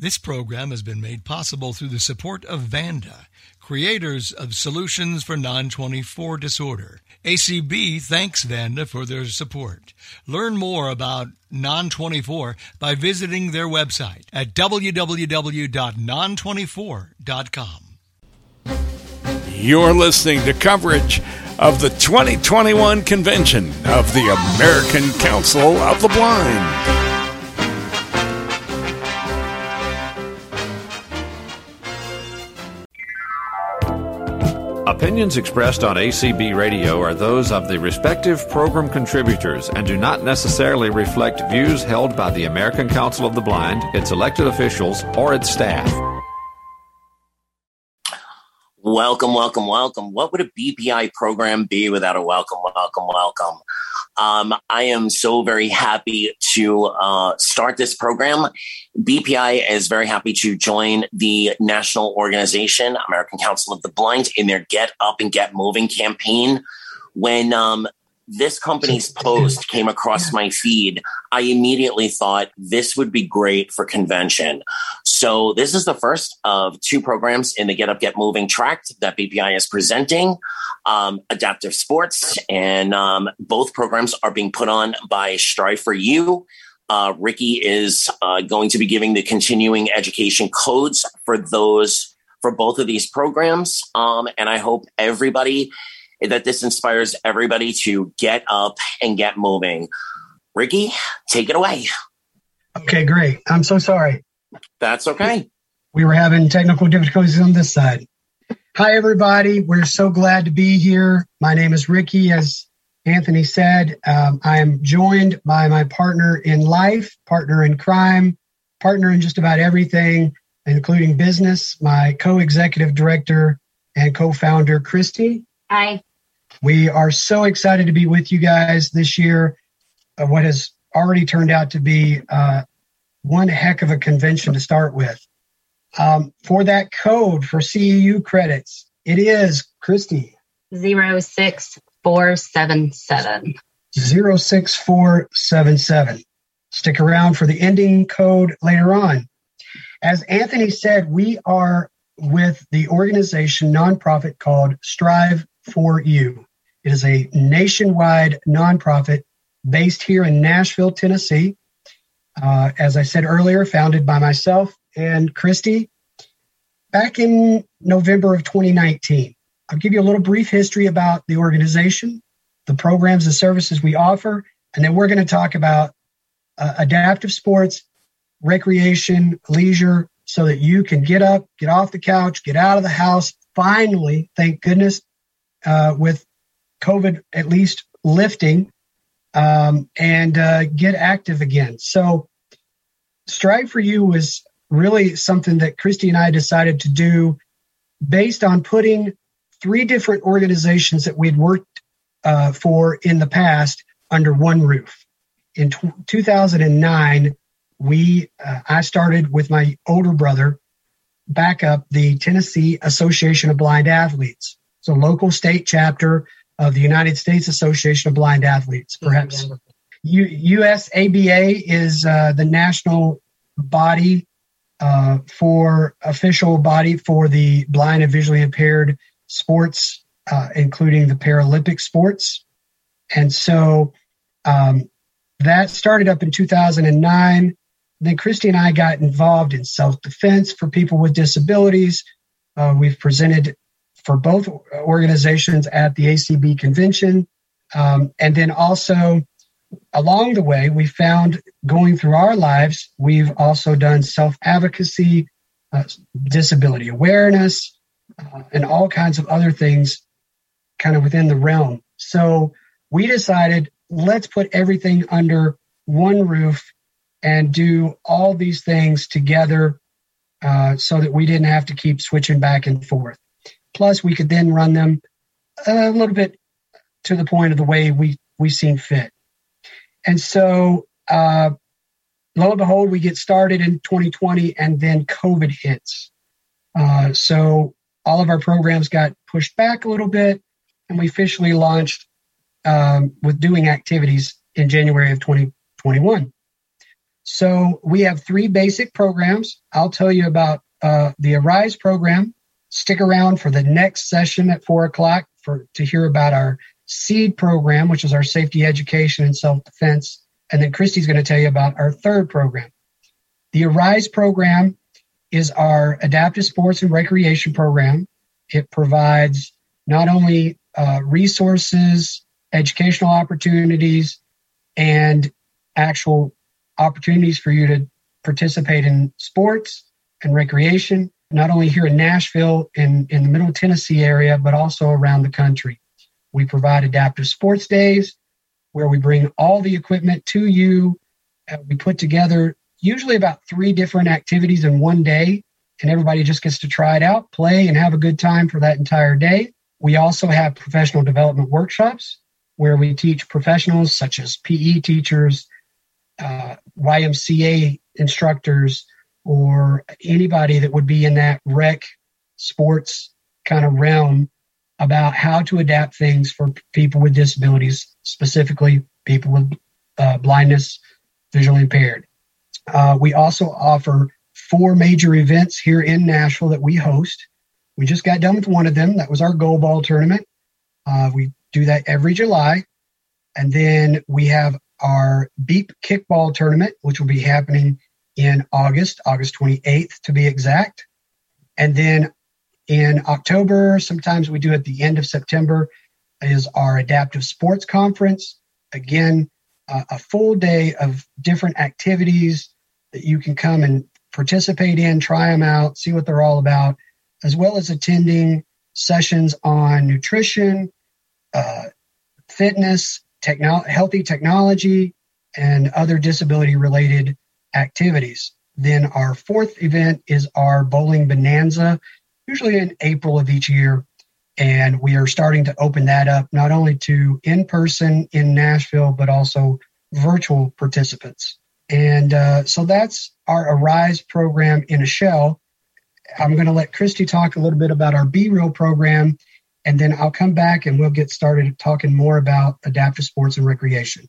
This program has been made possible through the support of Vanda, creators of solutions for non 24 disorder. ACB thanks Vanda for their support. Learn more about non 24 by visiting their website at www.non24.com. You're listening to coverage of the 2021 convention of the American Council of the Blind. Opinions expressed on ACB Radio are those of the respective program contributors and do not necessarily reflect views held by the American Council of the Blind, its elected officials, or its staff. Welcome, welcome, welcome. What would a BPI program be without a welcome, welcome, welcome? Um, I am so very happy to uh, start this program. BPI is very happy to join the national organization, American Council of the Blind, in their Get Up and Get Moving campaign. When um, this company's post came across my feed, I immediately thought this would be great for convention. So, this is the first of two programs in the Get Up, Get Moving tract that BPI is presenting um, adaptive sports, and um, both programs are being put on by Strive for You. Uh, Ricky is uh, going to be giving the continuing education codes for those for both of these programs, um, and I hope everybody that this inspires everybody to get up and get moving. Ricky, take it away. Okay, great. I'm so sorry. That's okay. We were having technical difficulties on this side. Hi, everybody. We're so glad to be here. My name is Ricky. As Anthony said, um, I am joined by my partner in life, partner in crime, partner in just about everything, including business, my co executive director and co founder, Christy. Hi. We are so excited to be with you guys this year. Uh, what has already turned out to be uh, one heck of a convention to start with. Um, for that code for CEU credits, it is Christy. 06477. 06477. Stick around for the ending code later on. As Anthony said, we are with the organization nonprofit called Strive for You. It is a nationwide nonprofit based here in Nashville, Tennessee. Uh, as I said earlier, founded by myself and Christy back in November of 2019. I'll give you a little brief history about the organization, the programs and services we offer, and then we're going to talk about uh, adaptive sports, recreation, leisure, so that you can get up, get off the couch, get out of the house. Finally, thank goodness, uh, with COVID at least lifting, um, and uh, get active again. So, Strive for You was really something that Christy and I decided to do based on putting three different organizations that we'd worked uh, for in the past under one roof. In t- 2009, we uh, I started with my older brother back up the Tennessee Association of Blind Athletes. It's a local state chapter of the United States Association of Blind Athletes, perhaps. U- USABA is uh, the national body uh, for official body for the blind and visually impaired sports, uh, including the Paralympic sports. And so um, that started up in 2009. Then Christy and I got involved in self defense for people with disabilities. Uh, we've presented for both organizations at the ACB convention. Um, and then also along the way, we found going through our lives, we've also done self advocacy, uh, disability awareness, uh, and all kinds of other things kind of within the realm. So we decided let's put everything under one roof and do all these things together uh, so that we didn't have to keep switching back and forth. Plus, we could then run them a little bit to the point of the way we, we seem fit. And so, uh, lo and behold, we get started in 2020 and then COVID hits. Uh, so all of our programs got pushed back a little bit and we officially launched um, with doing activities in January of 2021. So we have three basic programs. I'll tell you about uh, the Arise program. Stick around for the next session at four o'clock for to hear about our SEED program, which is our safety education and self defense. And then Christy's going to tell you about our third program. The Arise program is our adaptive sports and recreation program. It provides not only uh, resources, educational opportunities, and actual opportunities for you to participate in sports and recreation, not only here in Nashville in, in the middle Tennessee area, but also around the country. We provide adaptive sports days where we bring all the equipment to you. Uh, we put together usually about three different activities in one day, and everybody just gets to try it out, play, and have a good time for that entire day. We also have professional development workshops where we teach professionals such as PE teachers, uh, YMCA instructors, or anybody that would be in that rec sports kind of realm about how to adapt things for people with disabilities, specifically people with uh, blindness, visually impaired. Uh, we also offer four major events here in Nashville that we host. We just got done with one of them. That was our goal ball tournament. Uh, we do that every July. And then we have our Beep Kickball tournament, which will be happening in August, August 28th to be exact. And then in October, sometimes we do at the end of September, is our Adaptive Sports Conference. Again, uh, a full day of different activities that you can come and participate in, try them out, see what they're all about, as well as attending sessions on nutrition, uh, fitness, techno- healthy technology, and other disability related activities. Then our fourth event is our bowling bonanza, usually in April of each year. And we are starting to open that up not only to in person in Nashville, but also virtual participants. And uh, so that's our Arise program in a shell. I'm going to let Christy talk a little bit about our Be Real program, and then I'll come back and we'll get started talking more about adaptive sports and recreation.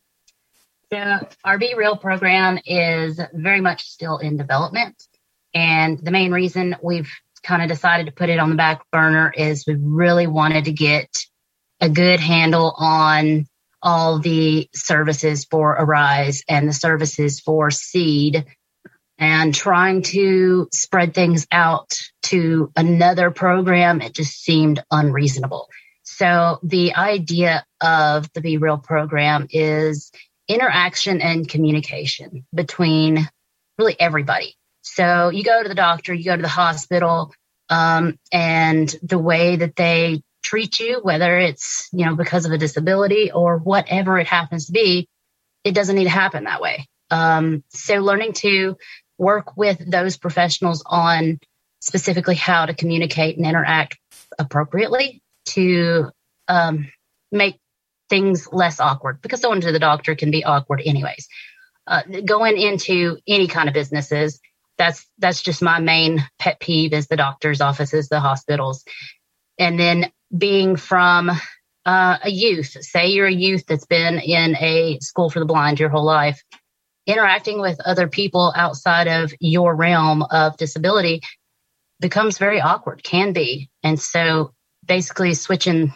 Our Be Real program is very much still in development. And the main reason we've kind of decided to put it on the back burner is we really wanted to get a good handle on all the services for Arise and the services for Seed and trying to spread things out to another program, it just seemed unreasonable. So the idea of the Be Real program is interaction and communication between really everybody. So you go to the doctor, you go to the hospital, um, and the way that they treat you, whether it's, you know, because of a disability or whatever it happens to be, it doesn't need to happen that way. Um, so learning to work with those professionals on specifically how to communicate and interact appropriately to um, make things less awkward because going to the doctor can be awkward anyways. Uh, going into any kind of businesses, that's that's just my main pet peeve is the doctor's offices, the hospitals, and then being from uh, a youth. Say you're a youth that's been in a school for the blind your whole life, interacting with other people outside of your realm of disability becomes very awkward, can be. And so basically switching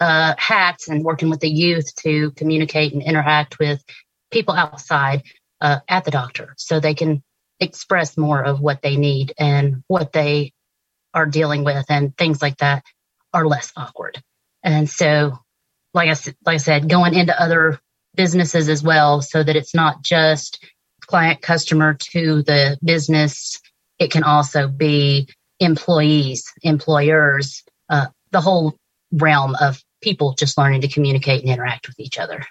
uh, hats and working with the youth to communicate and interact with people outside uh, at the doctor so they can express more of what they need and what they are dealing with and things like that are less awkward. And so, like I, like I said, going into other businesses as well so that it's not just client customer to the business. It can also be employees, employers, uh, the whole realm of people just learning to communicate and interact with each other.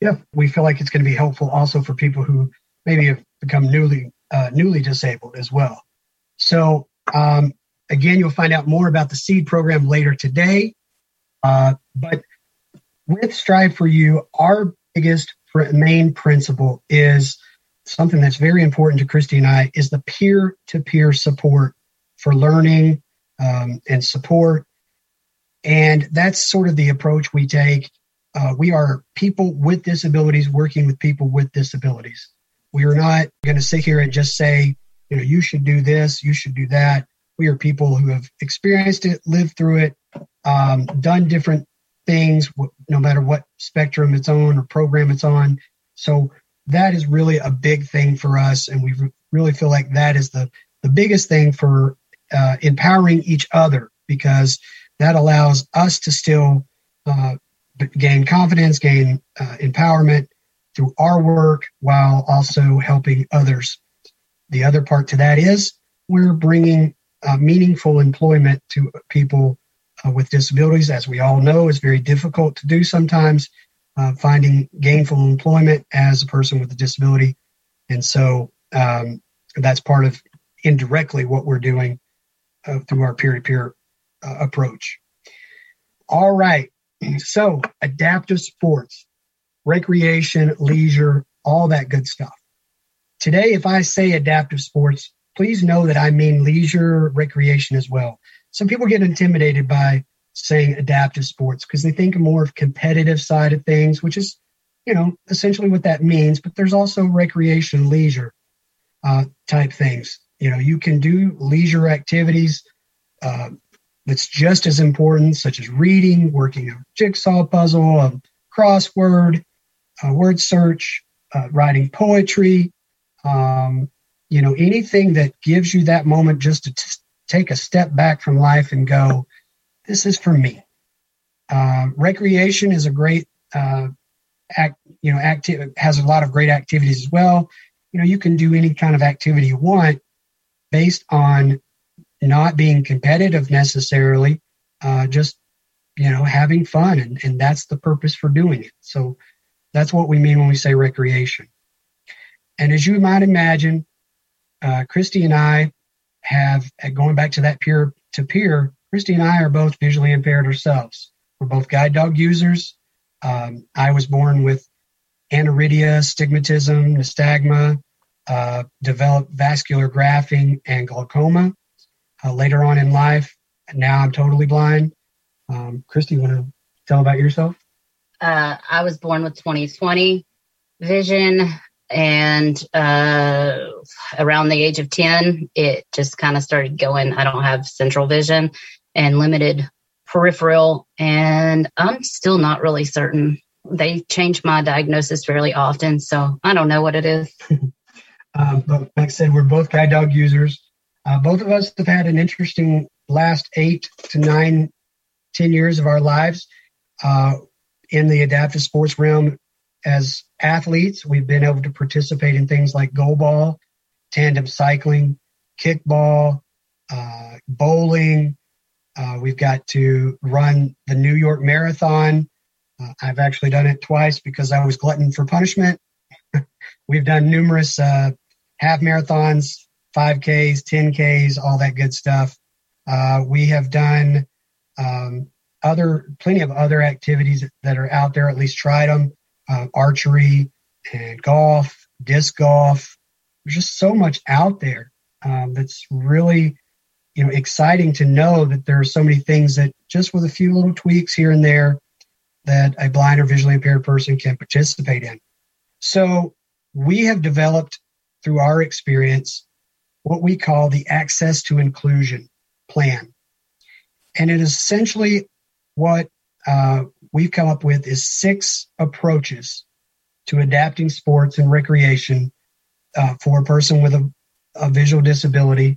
Yeah, we feel like it's going to be helpful also for people who maybe have become newly uh, newly disabled as well. So um, again, you'll find out more about the seed program later today. Uh, but with Strive for You, our biggest main principle is something that's very important to Christy and I is the peer to peer support for learning um, and support. And that's sort of the approach we take. Uh, we are people with disabilities working with people with disabilities. We are not going to sit here and just say, you know, you should do this, you should do that. We are people who have experienced it, lived through it, um, done different things, no matter what spectrum it's on or program it's on. So that is really a big thing for us, and we really feel like that is the the biggest thing for uh, empowering each other because that allows us to still uh, gain confidence, gain uh, empowerment through our work while also helping others. The other part to that is we're bringing uh, meaningful employment to people uh, with disabilities. As we all know, is very difficult to do sometimes. Uh, finding gainful employment as a person with a disability, and so um, that's part of indirectly what we're doing uh, through our peer-to-peer uh, approach. All right, so adaptive sports, recreation, leisure, all that good stuff. Today, if I say adaptive sports, please know that I mean leisure, recreation as well. Some people get intimidated by saying adaptive sports because they think more of competitive side of things, which is, you know, essentially what that means. But there's also recreation, leisure uh, type things. You know, you can do leisure activities uh, that's just as important, such as reading, working a jigsaw puzzle, a crossword, a word search, uh, writing poetry, um, you know, anything that gives you that moment just to t- take a step back from life and go, this is for me. Uh, recreation is a great uh, act, you know, active has a lot of great activities as well. You know, you can do any kind of activity you want based on not being competitive necessarily, uh, just you know having fun, and, and that's the purpose for doing it. So that's what we mean when we say recreation. And as you might imagine, uh, Christy and I have going back to that peer to peer. Christy and I are both visually impaired ourselves. We're both guide dog users. Um, I was born with aniridia, stigmatism, nystagma, uh, developed vascular grafting and glaucoma uh, later on in life. Now I'm totally blind. Um, Christy, want to tell about yourself? Uh, I was born with 20/20 vision, and uh, around the age of 10, it just kind of started going. I don't have central vision and limited peripheral, and I'm still not really certain. They change my diagnosis fairly often, so I don't know what it is. um, but like I said, we're both guide dog users. Uh, both of us have had an interesting last eight to nine, ten years of our lives uh, in the adaptive sports realm. As athletes, we've been able to participate in things like goalball, tandem cycling, kickball, uh, bowling. Uh, we've got to run the New York Marathon. Uh, I've actually done it twice because I was glutton for punishment. we've done numerous uh, half marathons, 5Ks, 10Ks, all that good stuff. Uh, we have done um, other, plenty of other activities that are out there, at least tried them uh, archery and golf, disc golf. There's just so much out there um, that's really, you know, exciting to know that there are so many things that just with a few little tweaks here and there that a blind or visually impaired person can participate in. So we have developed through our experience what we call the Access to Inclusion Plan. And it is essentially what uh, we've come up with is six approaches to adapting sports and recreation uh, for a person with a, a visual disability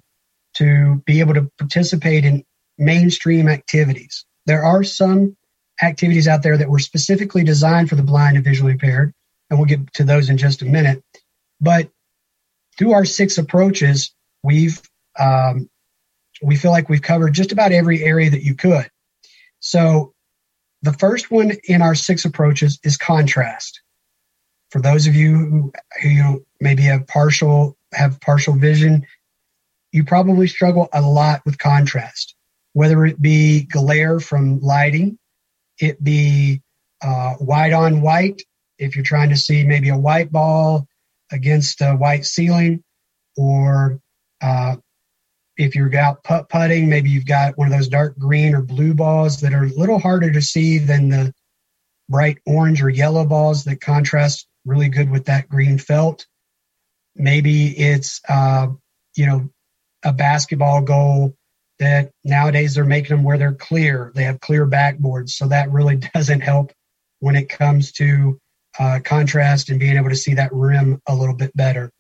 to be able to participate in mainstream activities. There are some activities out there that were specifically designed for the blind and visually impaired, and we'll get to those in just a minute. But through our six approaches, we've um, we feel like we've covered just about every area that you could. So the first one in our six approaches is contrast. For those of you who, who you know maybe have partial have partial vision, you probably struggle a lot with contrast, whether it be glare from lighting, it be uh, white on white if you're trying to see maybe a white ball against a white ceiling, or uh, if you're out putt putting, maybe you've got one of those dark green or blue balls that are a little harder to see than the bright orange or yellow balls that contrast really good with that green felt. maybe it's uh, you know a basketball goal that nowadays they're making them where they're clear. They have clear backboards, so that really doesn't help when it comes to uh, contrast and being able to see that rim a little bit better.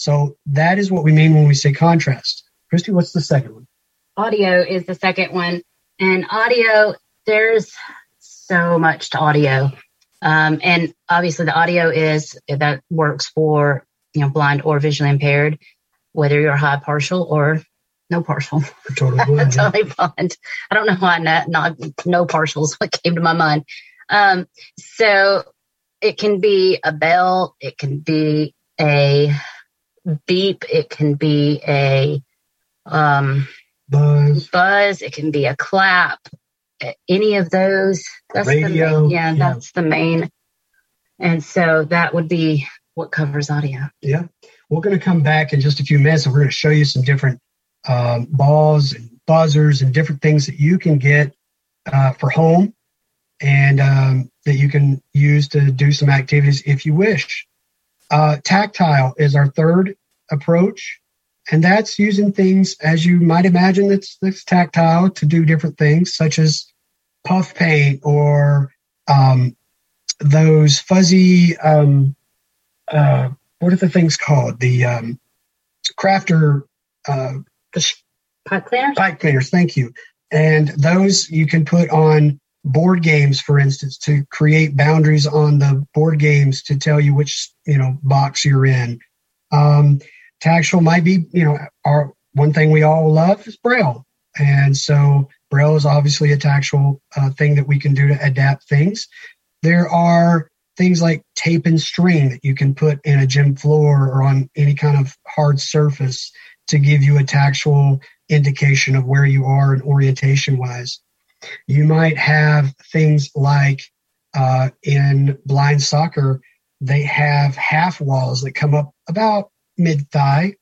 So that is what we mean when we say contrast. Christy, what's the second one? Audio is the second one, and audio there's so much to audio, um, and obviously the audio is that works for you know blind or visually impaired, whether you're high partial or no partial. Totally blind. totally blind. I don't know why not, not no partials. What came to my mind. Um, so it can be a bell. It can be a beep. It can be a um, Buzz. buzz. It can be a clap. Any of those. That's Radio, The main, yeah, yeah. that's the main. And so that would be what covers audio. Yeah. We're going to come back in just a few minutes and we're going to show you some different um, balls and buzzers and different things that you can get uh, for home and um, that you can use to do some activities if you wish. Uh, tactile is our third approach, and that's using things as you might imagine that's, that's tactile to do different things, such as puff paint or um, those fuzzy, um, uh, what are the things called? The um, crafter uh, Pipe cleaners? pipe cleaners. Thank you. And those you can put on board games, for instance, to create boundaries on the board games to tell you which you know box you're in. Um, tactile might be you know our one thing we all love is braille, and so braille is obviously a tactile uh, thing that we can do to adapt things. There are things like tape and string that you can put in a gym floor or on any kind of hard surface to give you a tactile indication of where you are and orientation wise. You might have things like uh, in blind soccer, they have half walls that come up about mid thigh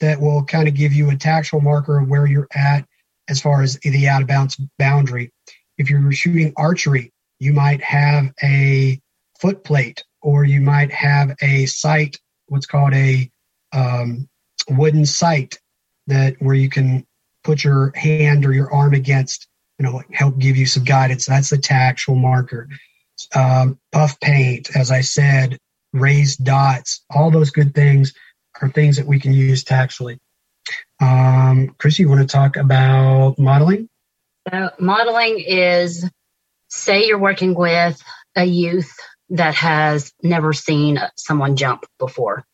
that will kind of give you a tactile marker of where you're at as far as the out of bounds boundary. If you're shooting archery, you might have a foot plate or you might have a sight, what's called a um, wooden sight that where you can put your hand or your arm against, you know, help give you some guidance. That's the tactile marker. Um, puff paint, as I said, raised dots, all those good things are things that we can use tactily. Um, Chris, you want to talk about modeling? So modeling is say you're working with a youth that has never seen someone jump before.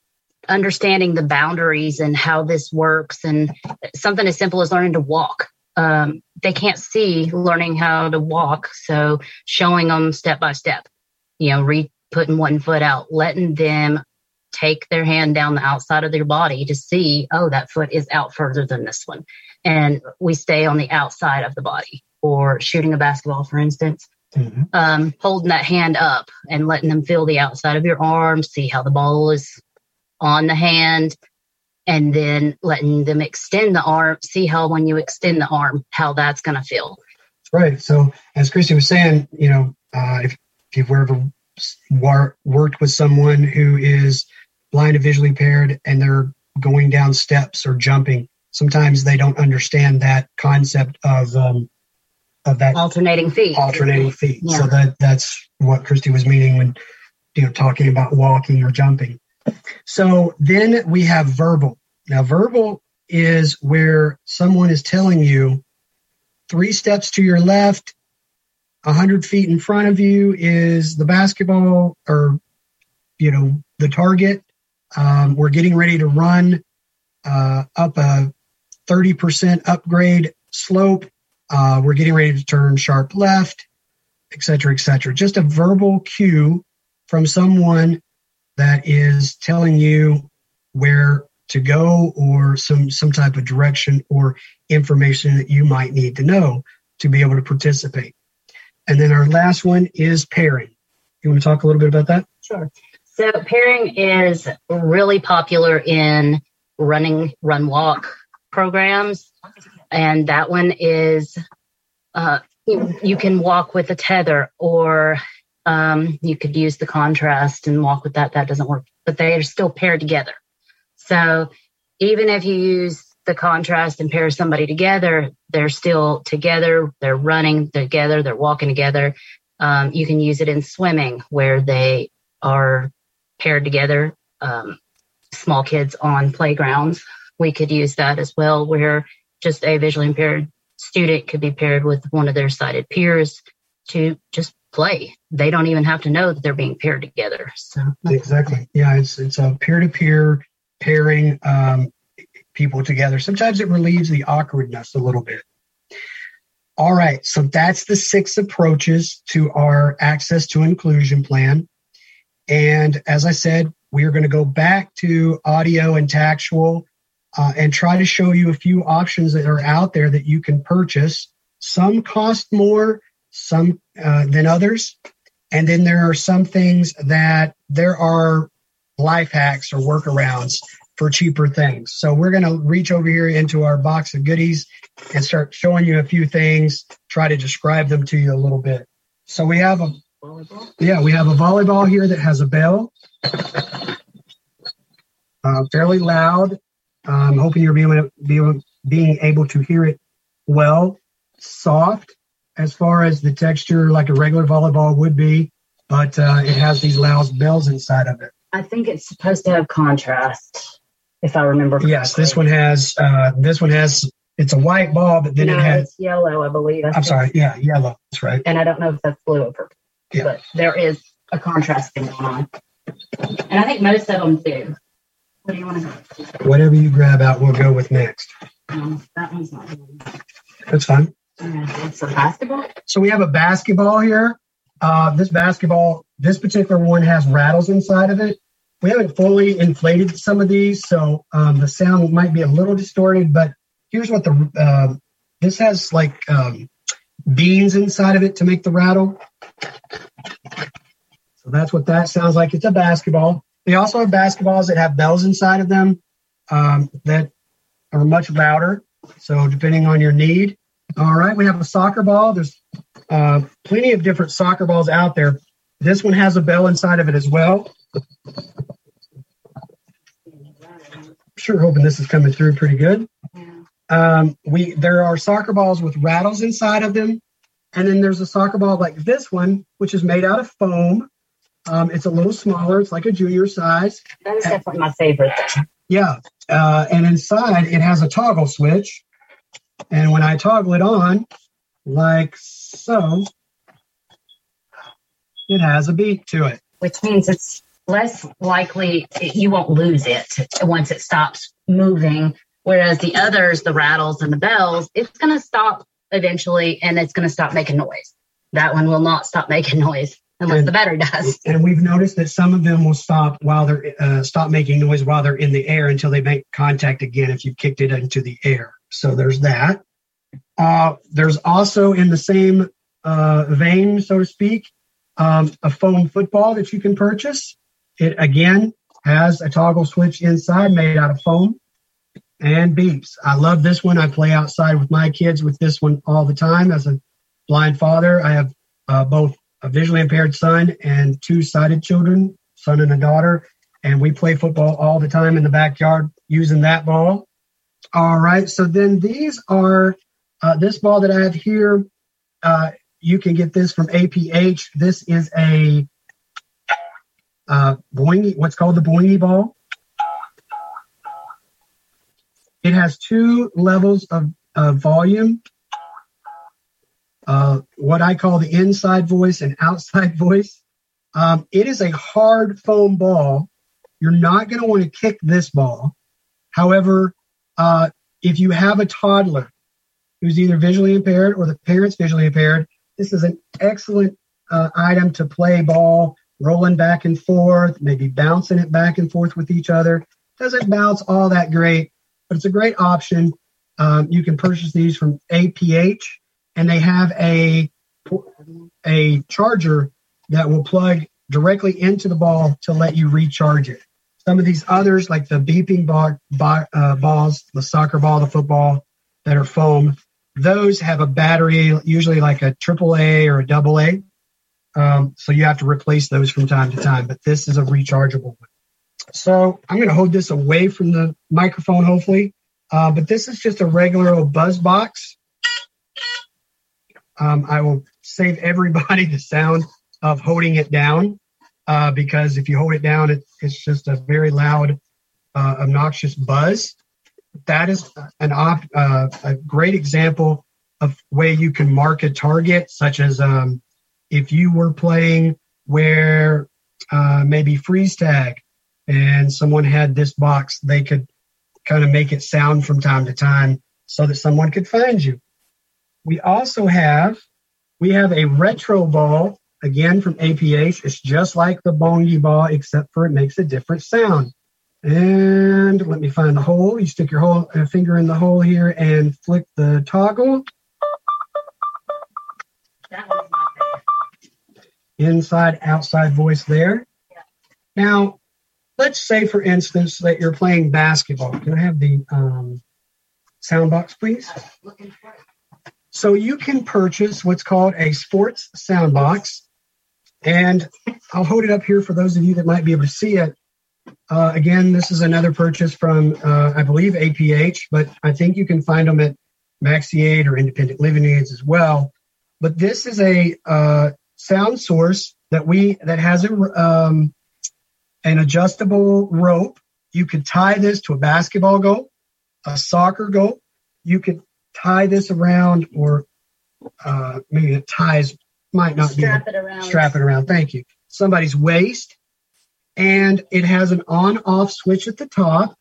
Understanding the boundaries and how this works, and something as simple as learning to walk. Um, they can't see learning how to walk, so showing them step by step, you know, re putting one foot out, letting them take their hand down the outside of their body to see, oh, that foot is out further than this one. And we stay on the outside of the body or shooting a basketball, for instance Mm-hmm. um, holding that hand up and letting them feel the outside of your arm, see how the ball is on the hand, and then letting them extend the arm, see how when you extend the arm, how that's going to feel. Right. So, as Christy was saying, you know, uh, if, if you've ever wor- worked with someone who is blind or visually impaired and they're going down steps or jumping, sometimes they don't understand that concept of um, of that Alternating feet. alternating feet. Yeah. So that that's what Christy was meaning when you know talking about walking or jumping. So then we have verbal. Now verbal is where someone is telling you three steps to your left, a hundred feet in front of you is the basketball or you know the target. Um, we're getting ready to run uh, up a 30% upgrade slope uh, we're getting ready to turn sharp left, et cetera, et cetera. Just a verbal cue from someone that is telling you where to go or some, some type of direction or information that you might need to know to be able to participate. And then our last one is pairing. You want to talk a little bit about that? Sure. So pairing is really popular in running, run, walk programs, and that one is uh, you, you can walk with a tether, or um, you could use the contrast and walk with that. That doesn't work, but they are still paired together. So even if you use the contrast and pair somebody together, they're still together, they're running together, they're walking together. Um, you can use it in swimming where they are paired together. Um, small kids on playgrounds, we could use that as well, where just a visually impaired student could be paired with one of their sighted peers to just play. They don't even have to know that they're being paired together. So exactly, yeah, it's it's a peer to peer pairing um, people together. Sometimes it relieves the awkwardness a little bit. All right, so that's the six approaches to our access to inclusion plan. And as I said, we are going to go back to audio and tactual uh, and try to show you a few options that are out there that you can purchase. Some cost more, some uh, than others. And then there are some things that there are life hacks or workarounds for cheaper things. So we're going to reach over here into our box of goodies and start showing you a few things, try to describe them to you a little bit. So we have a volleyball. Yeah, we have a volleyball here that has a bell. Uh, fairly loud. I'm hoping you're being, being, being able to hear it well. Soft as far as the texture, like a regular volleyball would be, but uh, it has these loud bells inside of it. I think it's supposed to have contrast, if I remember. Correctly. Yes, this one has. Uh, this one has. It's a white ball, but then no, it has yellow, I believe. I am sorry. Yeah, yellow. That's right. And I don't know if that's blue or purple. Yeah. But there is a contrast thing going on, and I think most of them do. What do you want to? Whatever you grab out, we'll go with next. Um, that one's not. That's fine. A basketball. So we have a basketball here. Uh, this basketball, this particular one has rattles inside of it. We haven't fully inflated some of these, so um, the sound might be a little distorted. But here's what the uh, this has like um, beans inside of it to make the rattle. So that's what that sounds like. It's a basketball. They also have basketballs that have bells inside of them um, that are much louder. So depending on your need, all right, we have a soccer ball. There's uh, plenty of different soccer balls out there. This one has a bell inside of it as well. Sure, hoping this is coming through pretty good. Um, we there are soccer balls with rattles inside of them, and then there's a soccer ball like this one, which is made out of foam. Um, it's a little smaller. It's like a junior size. That is definitely my favorite. Yeah, uh, and inside it has a toggle switch and when I toggle it on, like so, it has a beat to it. Which means it's less likely you won't lose it once it stops moving. Whereas the others, the rattles and the bells, it's going to stop eventually and it's going to stop making noise. That one will not stop making noise unless and, the battery does. And we've noticed that some of them will stop while they're uh, stop making noise while they're in the air until they make contact again if you've kicked it into the air. So there's that. Uh, there's also in the same uh, vein, so to speak, um, a foam football that you can purchase. It again has a toggle switch inside made out of foam and beeps. I love this one. I play outside with my kids with this one all the time. As a blind father, I have uh, both a visually impaired son and two sighted children, son and a daughter, and we play football all the time in the backyard using that ball. All right. So then these are uh, this ball that I have here. Uh, you can get this from APH. This is a uh, boingy, what's called the boingy ball. It has two levels of, of volume. Uh, what I call the inside voice and outside voice. Um, it is a hard foam ball. You're not going to want to kick this ball. However, uh, if you have a toddler who's either visually impaired or the parent's visually impaired, this is an excellent uh, item to play ball, rolling back and forth, maybe bouncing it back and forth with each other. Doesn't bounce all that great, but it's a great option. Um, you can purchase these from APH, and they have a a charger that will plug directly into the ball to let you recharge it. Some of these others, like the beeping ball, uh, balls, the soccer ball, the football, that are foam, those have a battery, usually like a triple A or a double A. Um, so you have to replace those from time to time. But this is a rechargeable one. So I'm going to hold this away from the microphone, hopefully. Uh, but this is just a regular old buzz box. Um, I will save everybody the sound of holding it down uh, because if you hold it down, it, it's just a very loud, uh, obnoxious buzz. That is an op- uh, a great example of way you can mark a target, such as um, if you were playing where uh, maybe freeze tag and someone had this box, they could kind of make it sound from time to time so that someone could find you. We also have we have a retro ball again from APH. It's just like the bongi ball, except for it makes a different sound. And let me find the hole. You stick your whole uh, finger in the hole here and flick the toggle. That one's not there. Inside, outside voice there. Now, let's say, for instance, that you're playing basketball. Can I have the um, sound box, please? So you can purchase what's called a sports sound box. And I'll hold it up here for those of you that might be able to see it. Uh, again, this is another purchase from, uh, I believe, APH, but I think you can find them at Maxi Aid or Independent Living Aids as well. But this is a uh, sound source that we that has a um, an adjustable rope. You could tie this to a basketball goal, a soccer goal. You could tie this around, or uh, maybe it ties might not Strap be it around. strap it around. Thank you. Somebody's waist, and it has an on-off switch at the top.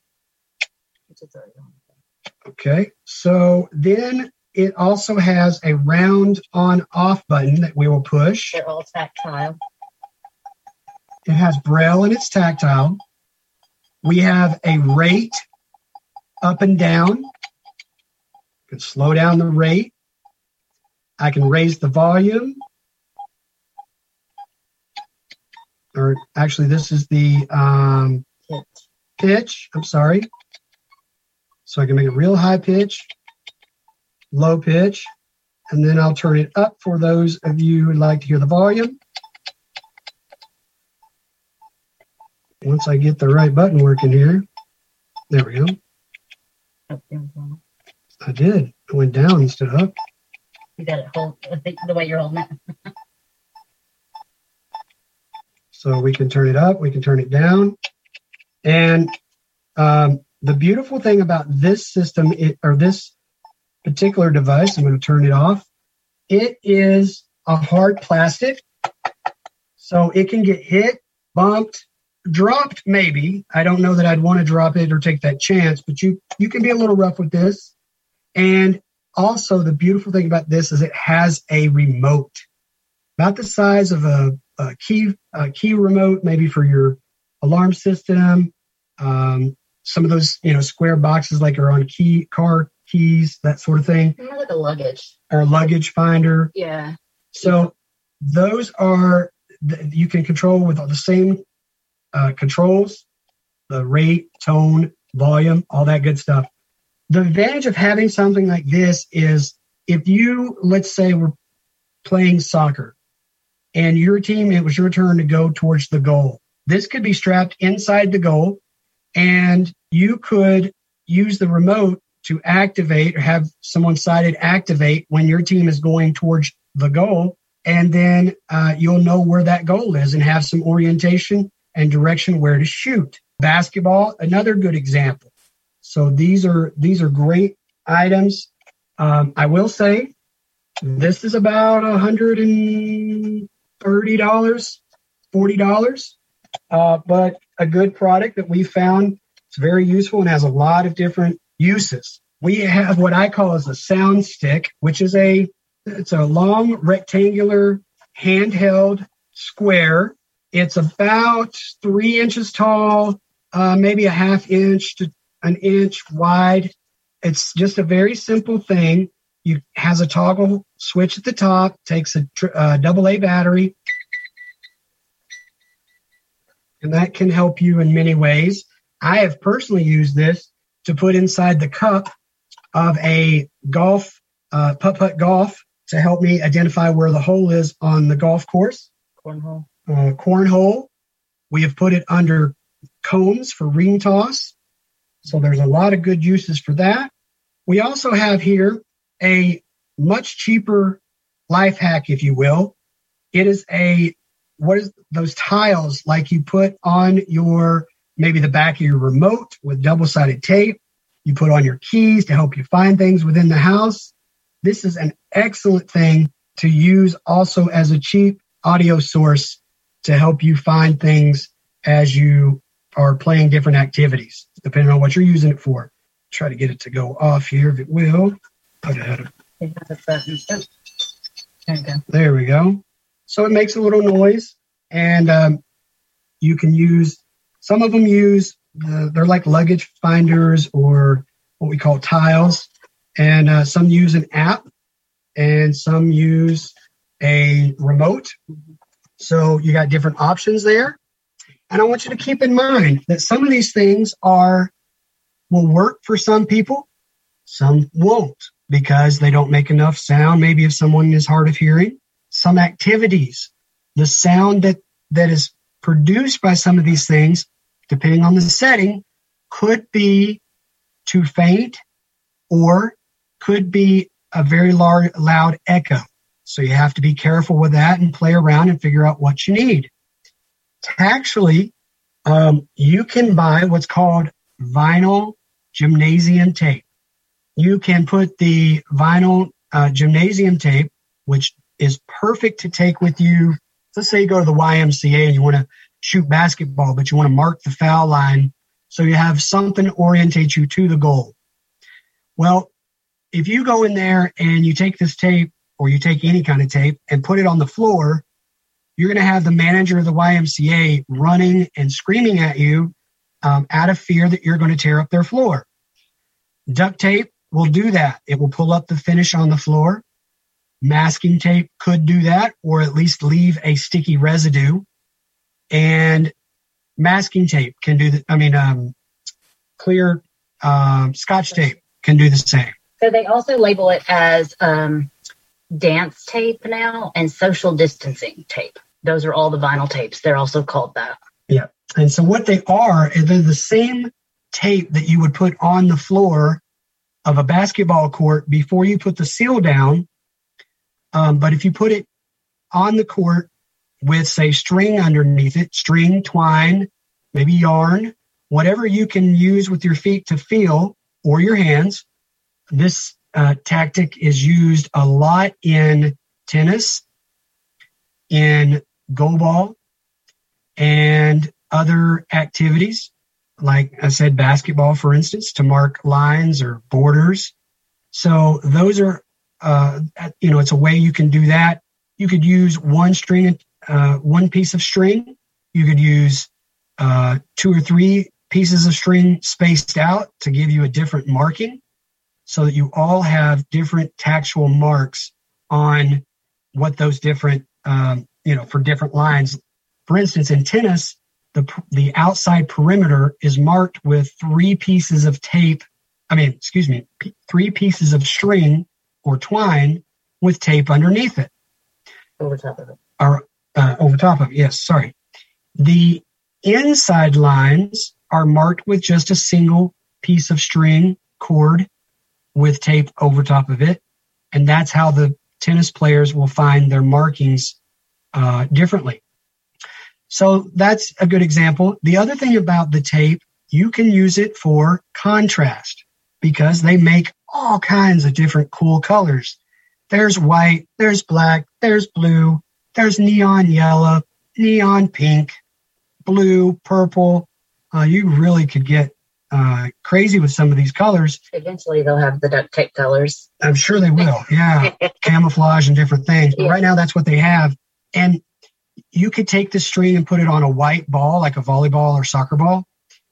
Okay, so then it also has a round on-off button that we will push. They're all tactile. It has braille and it's tactile. We have a rate up and down. I can slow down the rate. I can raise the volume. Or actually, this is the um, Pitch. I'm sorry. So I can make it real high pitch, low pitch, and then I'll turn it up for those of you who'd like to hear the volume. Once I get the right button working here, there we go. I did. I went down instead of up. You got it hold I the way you're holding it. So we can turn it up, we can turn it down. And um, the beautiful thing about this system, it, or this particular device, I'm going to turn it off, it is a hard plastic. So it can get hit, bumped, dropped maybe. I don't know that I'd want to drop it or take that chance, but you you can be a little rough with this. And also the beautiful thing about this is it has a remote. About the size of a, a key a key remote, maybe for your alarm system. Um, some of those, you know, square boxes like are on key car keys, that sort of thing, More like a luggage. or a luggage finder. Yeah. So those are you can control with all the same uh, controls, the rate, tone, volume, all that good stuff. The advantage of having something like this is if you, let's say, we're playing soccer and your team, it was your turn to go towards the goal. This could be strapped inside the goal and you could use the remote to activate or have someone sighted activate when your team is going towards the goal. And then uh, you'll know where that goal is and have some orientation and direction where to shoot. Basketball, another good example. So these are these are great items. Um, I will say this is about a hundred and thirty dollars, forty dollars, uh, but a good product that we found. It's very useful and has a lot of different uses. We have what I call as a sound stick, which is a it's a long rectangular handheld square. It's about three inches tall, uh, maybe a half inch to an inch wide. It's just a very simple thing. You has a toggle switch at the top, takes a uh, double A battery, and that can help you in many ways. I have personally used this to put inside the cup of a golf uh, putt putt golf to help me identify where the hole is on the golf course Cornhole. uh, cornhole. We have put it under combs for ring toss. So there's a lot of good uses for that. We also have here a much cheaper life hack, if you will. It is a what is those tiles like you put on your maybe the back of your remote with double sided tape. You put on your keys to help you find things within the house. This is an excellent thing to use also as a cheap audio source to help you find things as you are playing different activities, depending on what you're using it for. Try to get it to go off here if it will. Put it There we go. So it makes a little noise, and um, you can use some of them use the, they're like luggage finders or what we call tiles, and uh, some use an app, and some use a remote. So you got different options there. And I want you to keep in mind that some of these things are will work for some people, some won't because they don't make enough sound. Maybe if someone is hard of hearing, some activities, the sound that that is produced by some of these things, depending on the setting, could be too faint or could be a very large, loud echo. So you have to be careful with that and play around and figure out what you need. Actually, um, you can buy what's called vinyl gymnasium tape. You can put the vinyl uh, gymnasium tape, which is perfect to take with you. Let's say you go to the YMCA and you want to shoot basketball, but you want to mark the foul line so you have something to orientate you to the goal. Well, if you go in there and you take this tape or you take any kind of tape and put it on the floor, you're going to have the manager of the YMCA running and screaming at you um, out of fear that you're going to tear up their floor. Duct tape will do that. It will pull up the finish on the floor. Masking tape could do that or at least leave a sticky residue. And masking tape can do the, I mean, um, clear um, scotch tape can do the same. So they also label it as um, dance tape now and social distancing tape. Those are all the vinyl tapes. They're also called that. Yeah. And so what they are, is they're the same tape that you would put on the floor of a basketball court before you put the seal down. Um, but if you put it on the court with, say, string underneath it, string, twine, maybe yarn, whatever you can use with your feet to feel or your hands, this uh, tactic is used a lot in tennis, in goalball, and other activities, like I said, basketball, for instance, to mark lines or borders. So those are, uh, you know, it's a way you can do that. You could use one string, uh, one piece of string. You could use uh, two or three pieces of string spaced out to give you a different marking so that you all have different tactual marks on what those different, um, you know, for different lines. For instance, in tennis, the, the outside perimeter is marked with three pieces of tape. I mean, excuse me, p- three pieces of string or twine with tape underneath it. Over top of it. Or uh, over top of it. Yes, sorry. The inside lines are marked with just a single piece of string cord with tape over top of it. And that's how the tennis players will find their markings uh, differently. So that's a good example. The other thing about the tape, you can use it for contrast because they make all kinds of different cool colors. There's white, there's black, there's blue, there's neon yellow, neon pink, blue, purple. Uh, you really could get uh, crazy with some of these colors. Eventually, they'll have the duct tape colors. I'm sure they will. Yeah, camouflage and different things. But yeah. right now, that's what they have. And you could take the string and put it on a white ball, like a volleyball or soccer ball,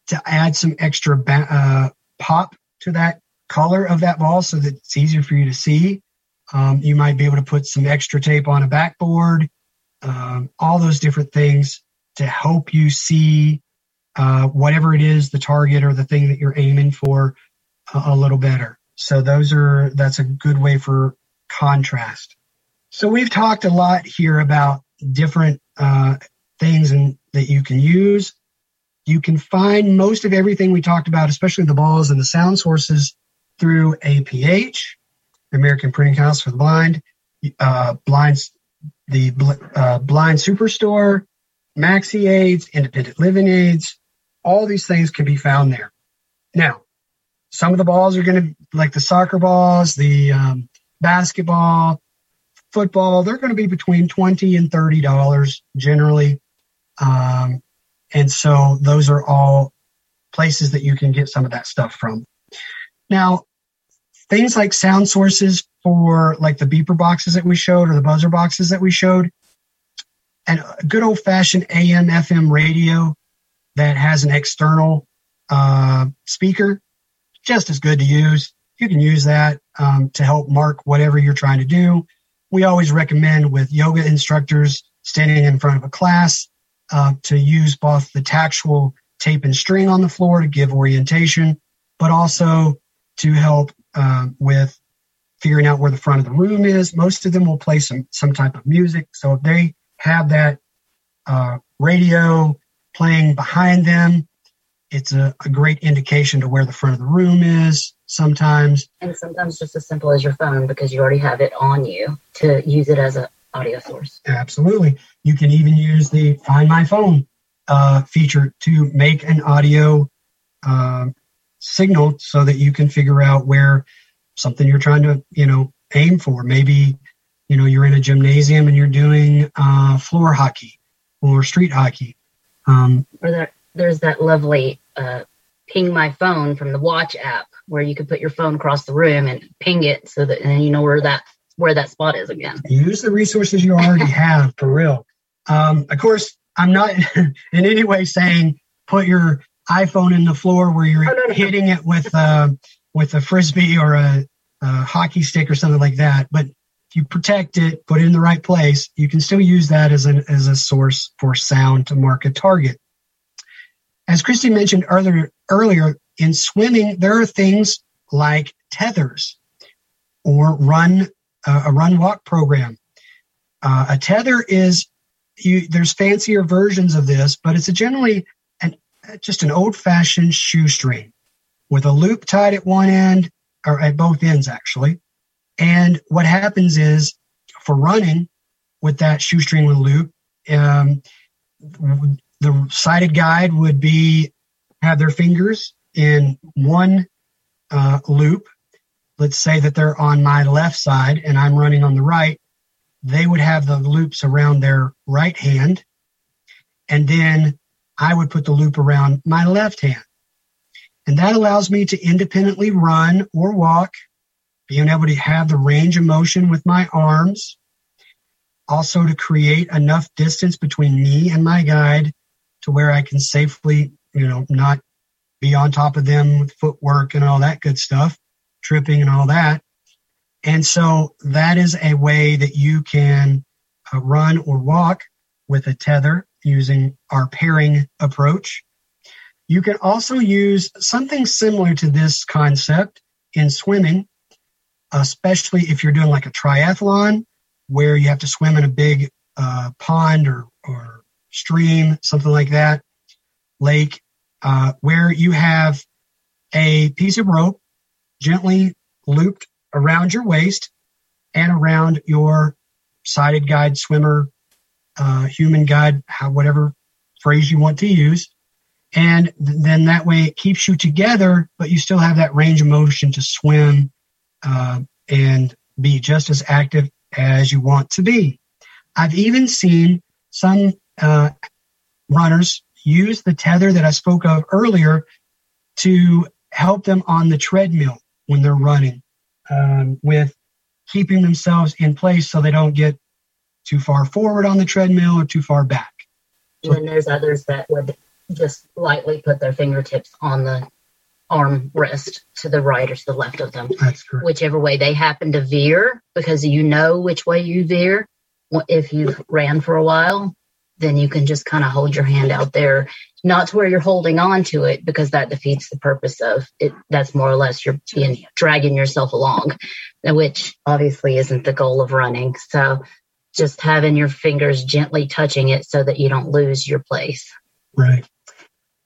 to add some extra ba- uh, pop to that color of that ball, so that it's easier for you to see. Um, you might be able to put some extra tape on a backboard. Um, all those different things to help you see uh, whatever it is, the target or the thing that you're aiming for a, a little better. So those are, that's a good way for contrast. So we've talked a lot here about different uh, things and that you can use. You can find most of everything we talked about, especially the balls and the sound sources, through APH, the American Printing House for the Blind, uh, Blinds, the uh, Blind Superstore, Maxi Aids, Independent Living Aids. All these things can be found there. Now, some of the balls are going to, like the soccer balls, the um, basketball, football, they're going to be between 20 and $30 generally. Um, and so those are all places that you can get some of that stuff from. Now, things like sound sources for like the beeper boxes that we showed or the buzzer boxes that we showed, and a good old fashioned AM FM radio that has an external uh, speaker, just as good to use. You can use that um, to help mark whatever you're trying to do. We always recommend with yoga instructors standing in front of a class uh, to use both the tactual tape and string on the floor to give orientation, but also to help uh, with figuring out where the front of the room is. Most of them will play some some type of music, so if they have that uh, radio playing behind them, it's a, a, great indication to where the front of the room is. Sometimes, and sometimes just as simple as your phone because you already have it on you to use it as an audio source. Absolutely. You can even use the Find My Phone uh, feature to make an audio uh, signal so that you can figure out where something you're trying to, you know, aim for. Maybe, you know, you're in a gymnasium and you're doing uh, floor hockey or street hockey. Um, or there, there's that lovely uh, ping my phone from the watch app where you could put your phone across the room and ping it so that and you know where that where that spot is again. Use the resources you already have for real. Um, of course, I'm not in any way saying put your iPhone in the floor where you're oh, no, no. hitting it with uh, with a frisbee or a, a hockey stick or something like that. But if you protect it, put it in the right place, you can still use that as an as a source for sound to mark a target. As Christy mentioned earlier, earlier in swimming, there are things like tethers or run uh, a run walk program. Uh, a tether is you, there's fancier versions of this, but it's generally an, just an old fashioned shoestring with a loop tied at one end or at both ends actually. And what happens is for running with that shoestring with loop, um, the sighted guide would be have their fingers in one uh, loop let's say that they're on my left side and I'm running on the right, they would have the loops around their right hand. And then I would put the loop around my left hand. And that allows me to independently run or walk, being able to have the range of motion with my arms. Also to create enough distance between me and my guide to where I can safely, you know, not be on top of them with footwork and all that good stuff tripping and all that. And so that is a way that you can uh, run or walk with a tether using our pairing approach. You can also use something similar to this concept in swimming, especially if you're doing like a triathlon where you have to swim in a big uh, pond or, or stream, something like that, lake, uh, where you have a piece of rope gently looped around your waist and around your sighted guide swimmer, uh, human guide, whatever phrase you want to use. And then that way it keeps you together, but you still have that range of motion to swim uh, and be just as active as you want to be. I've even seen some uh, runners use the tether that I spoke of earlier to help them on the treadmill when they're running um, with keeping themselves in place so they don't get too far forward on the treadmill or too far back. And then there's others that would just lightly put their fingertips on the arm rest to the right or to the left of them. That's correct. Whichever way they happen to veer, because you know which way you veer. If you've ran for a while, then you can just kind of hold your hand out there not to where you're holding on to it because that defeats the purpose of it. That's more or less you're being dragging yourself along, which obviously isn't the goal of running. So just having your fingers gently touching it so that you don't lose your place. Right.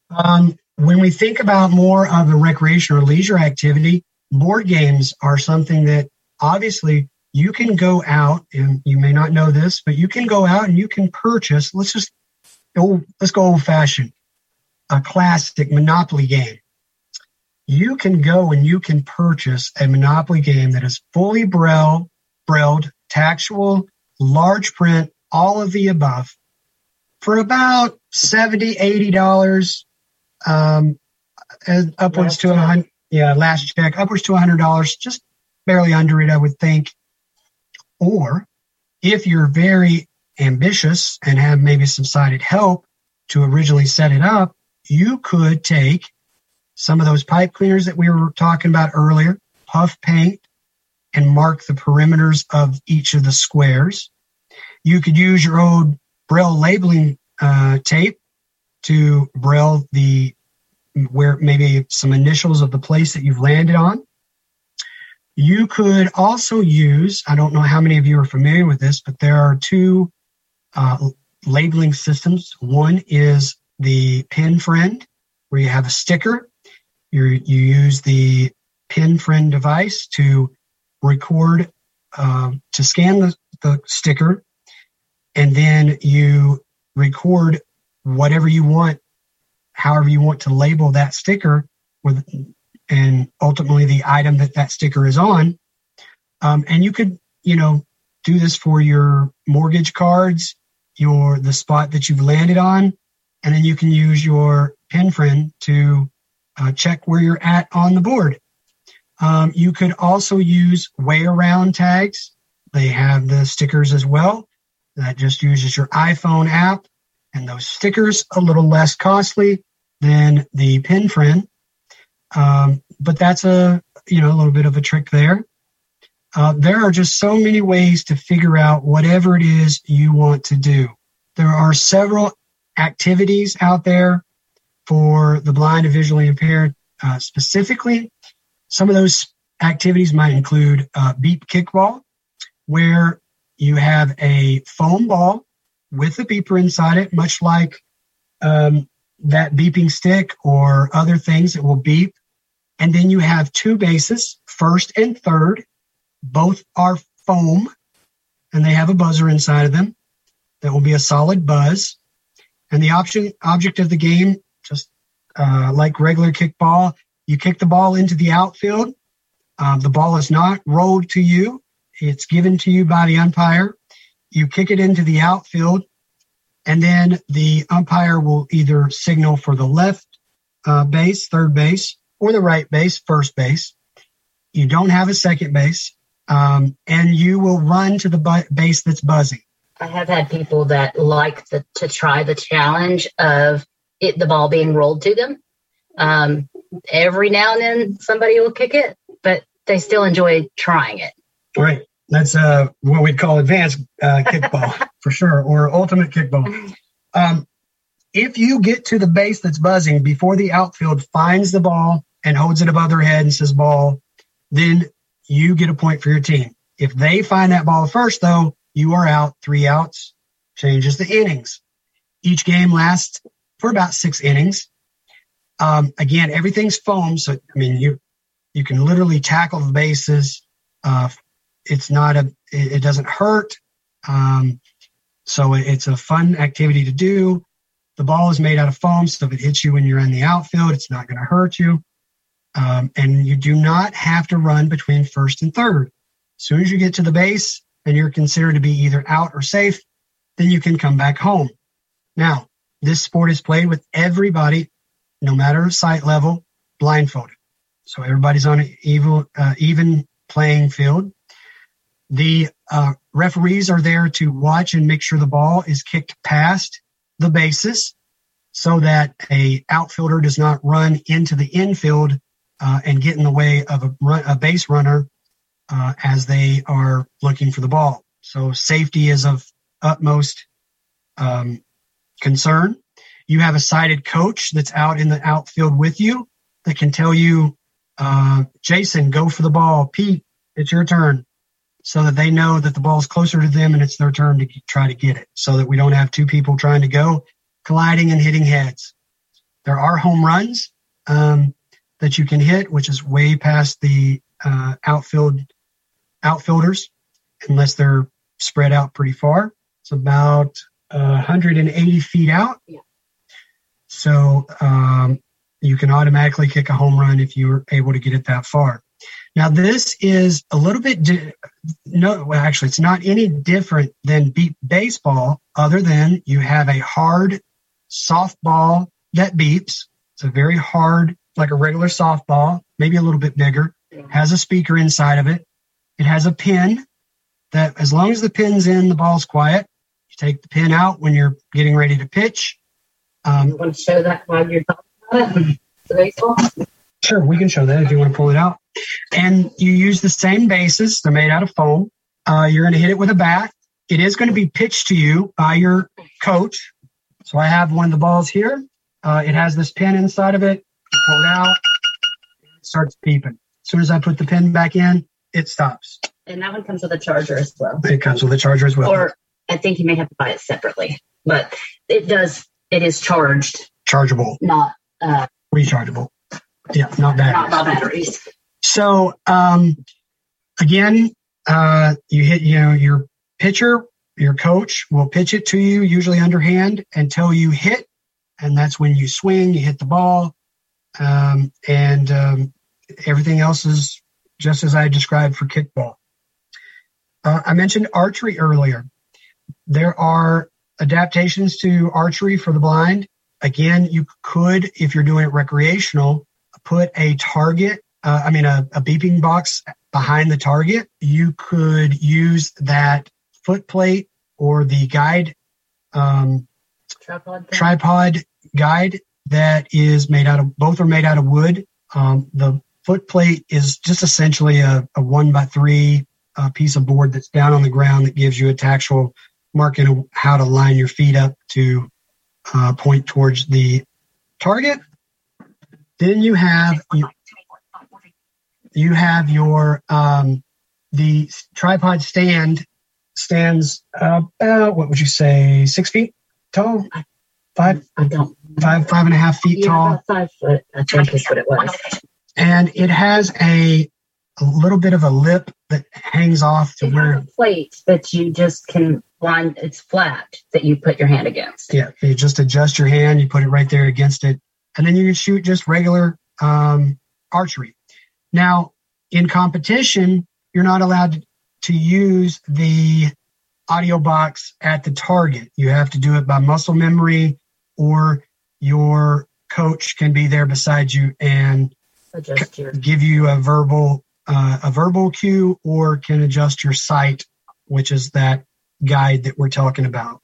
Um, when we think about more of a recreation or leisure activity, board games are something that obviously you can go out and you may not know this, but you can go out and you can purchase. Let's just go, let's go old fashioned, a classic Monopoly game. You can go and you can purchase a Monopoly game that is fully braille, brailled, tactual, large print, all of the above for about 70 80 dollars um upwards last to a hundred yeah last check upwards to a hundred dollars just barely under it i would think or if you're very ambitious and have maybe some sighted help to originally set it up you could take some of those pipe cleaners that we were talking about earlier puff paint and mark the perimeters of each of the squares you could use your old braille labeling uh, tape to braille the where maybe some initials of the place that you've landed on. You could also use, I don't know how many of you are familiar with this, but there are two uh, labeling systems. One is the Pen Friend, where you have a sticker. you you use the Pen Friend device to record, uh, to scan the, the sticker and then you record whatever you want, however you want to label that sticker with, and ultimately the item that that sticker is on. Um, and you could, you know, do this for your mortgage cards, your the spot that you've landed on, and then you can use your pen friend to uh, check where you're at on the board. Um, you could also use WayAround tags. They have the stickers as well that just uses your iPhone app and those stickers a little less costly than the pen friend. Um, but that's a you know a little bit of a trick there. Uh, there are just so many ways to figure out whatever it is you want to do. There are several activities out there for the blind and visually impaired uh, specifically. Some of those activities might include uh, beep kickball, where you have a foam ball with a beeper inside it, much like um, that beeping stick or other things that will beep. And then you have two bases, first and third. Both are foam and they have a buzzer inside of them that will be a solid buzz. And the option object of the game, just uh, like regular kickball, you kick the ball into the outfield. Uh, the ball is not rolled to you. It's given to you by the umpire. You kick it into the outfield, and then the umpire will either signal for the left uh, base, third base, or the right base, first base. You don't have a second base, um, and you will run to the bu- base that's buzzing. I have had people that like the, to try the challenge of it, the ball being rolled to them. Um, every now and then somebody will kick it, but they still enjoy trying it. Right. That's uh, what we'd call advanced uh, kickball for sure, or ultimate kickball. Um, if you get to the base that's buzzing before the outfield finds the ball and holds it above their head and says ball, then you get a point for your team. If they find that ball first, though, you are out. Three outs changes the innings. Each game lasts for about six innings. Um, again, everything's foam, so I mean you you can literally tackle the bases uh, it's not a it, it doesn't hurt um, so it's a fun activity to do the ball is made out of foam so if it hits you when you're in the outfield it's not going to hurt you um, and you do not have to run between first and third. As soon as you get to the base and you're considered to be either out or safe then you can come back home. Now this sport is played with everybody no matter sight level blindfolded. So everybody's on an even, uh, even playing field. The uh, referees are there to watch and make sure the ball is kicked past the bases so that a outfielder does not run into the infield uh, and get in the way of a, run, a base runner uh, as they are looking for the ball. So safety is of utmost um, concern. You have a sighted coach that's out in the outfield with you that can tell you, uh, Jason, go for the ball. Pete, it's your turn so that they know that the ball's closer to them and it's their turn to try to get it so that we don't have two people trying to go colliding and hitting heads. There are home runs um, that you can hit, which is way past the uh, outfield outfielders, unless they're spread out pretty far. It's about uh, 180 feet out. Yeah. So um, you can automatically kick a home run if you're able to get it that far. Now, this is a little bit, di- no, well, actually, it's not any different than beep baseball, other than you have a hard softball that beeps. It's a very hard, like a regular softball, maybe a little bit bigger, has a speaker inside of it. It has a pin that, as long as the pin's in, the ball's quiet. You take the pin out when you're getting ready to pitch. You Um, want to show that while you're talking about it? The baseball? Sure, we can show that if you want to pull it out. And you use the same bases. They're made out of foam. Uh, you're going to hit it with a bat. It is going to be pitched to you by your coach. So I have one of the balls here. Uh, it has this pin inside of it. You pull it out. It starts beeping. As soon as I put the pin back in, it stops. And that one comes with a charger as well. It comes with a charger as well. Or I think you may have to buy it separately, but it does. It is charged, Chargeable, not uh, rechargeable. Yeah, not bad. not batteries. So um, again, uh, you hit you know your pitcher, your coach will pitch it to you, usually underhand, until you hit, and that's when you swing, you hit the ball, um, and um, everything else is just as I described for kickball. Uh, I mentioned archery earlier. There are adaptations to archery for the blind. Again, you could, if you're doing it recreational, put a target uh, I mean, a, a beeping box behind the target. You could use that foot plate or the guide, um, Tripod. tripod guide that is made out of, both are made out of wood. Um, the foot plate is just essentially a, a one by three uh, piece of board that's down on the ground that gives you a tactile marking of how to line your feet up to uh, point towards the target. Then you have you, you have your um, the tripod stand stands about what would you say six feet tall five I don't. Five five and a half feet Yeah, tall five foot. I think is what it was. and it has a a little bit of a lip that hangs off to It where has a plate that you just can line. It's flat that you put your hand against. yeah you just adjust your hand you put it right there against it and then you can shoot just regular um, archery now in competition you're not allowed to use the audio box at the target you have to do it by muscle memory or your coach can be there beside you and Adjust your. give you a verbal uh, a verbal cue or can adjust your sight which is that guide that we're talking about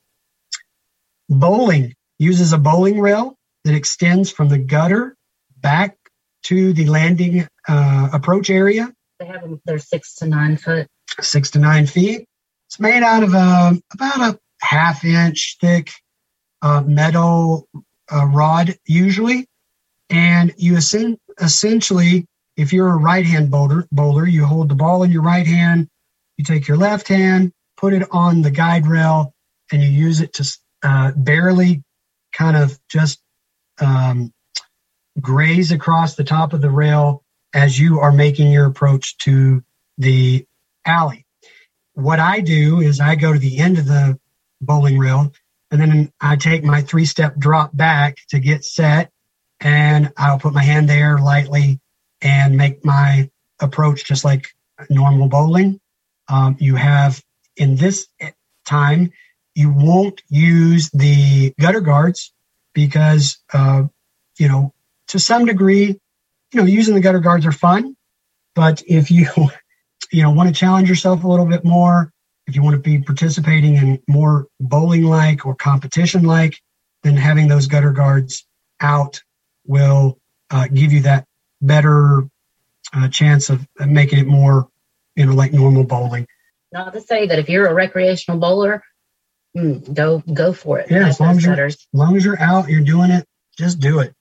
bowling uses a bowling rail that extends from the gutter back to the landing uh, approach area They have them. They're six to nine foot. six to nine feet it's made out of a, about a half inch thick uh, metal uh, rod usually. And you essen- essentially if you're a right hand bowler bowler you hold the ball in your right hand you take your left hand put it on the guide rail and you use it to uh, barely kind of just um, graze across the top of the rail as you are making your approach to the alley. What I do is I go to the end of the bowling rail and then I take my three step drop back to get set and I'll put my hand there lightly and make my approach just like normal bowling. Um, you have in this time, you won't use the gutter guards because, uh, you know, to some degree, you know, using the gutter guards are fun, but if you you know want to challenge yourself a little bit more if you want to be participating in more bowling like or competition like then having those gutter guards out will uh, give you that better uh, chance of making it more you know like normal bowling Not to say that if you're a recreational bowler, mm, go go for it. Yeah, as long as you're- gutters. as long as you're out you're doing it just do it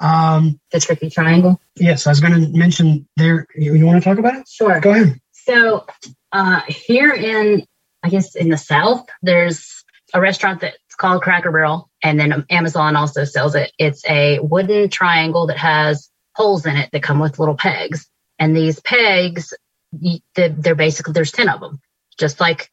um the tricky triangle. yes i was going to mention there you, you want to talk about it Sure. go ahead So uh, here in, I guess in the South, there's a restaurant that's called Cracker Barrel, and then Amazon also sells it. It's a wooden triangle that has holes in it that come with little pegs, and these pegs, they're basically there's ten of them, just like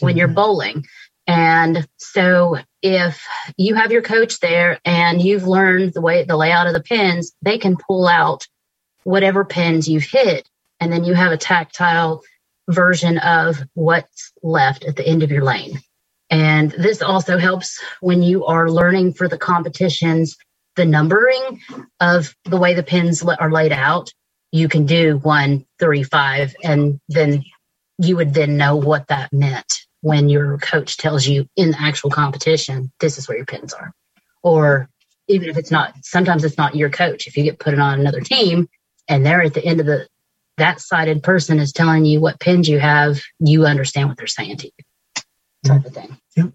when you're bowling. And so if you have your coach there and you've learned the way the layout of the pins, they can pull out whatever pins you've hit. And then you have a tactile version of what's left at the end of your lane. And this also helps when you are learning for the competitions, the numbering of the way the pins are laid out. You can do one, three, five, and then you would then know what that meant when your coach tells you in the actual competition, this is where your pins are. Or even if it's not, sometimes it's not your coach. If you get put on another team and they're at the end of the, that sided person is telling you what pins you have, you understand what they're saying to you. Type of thing. Yep.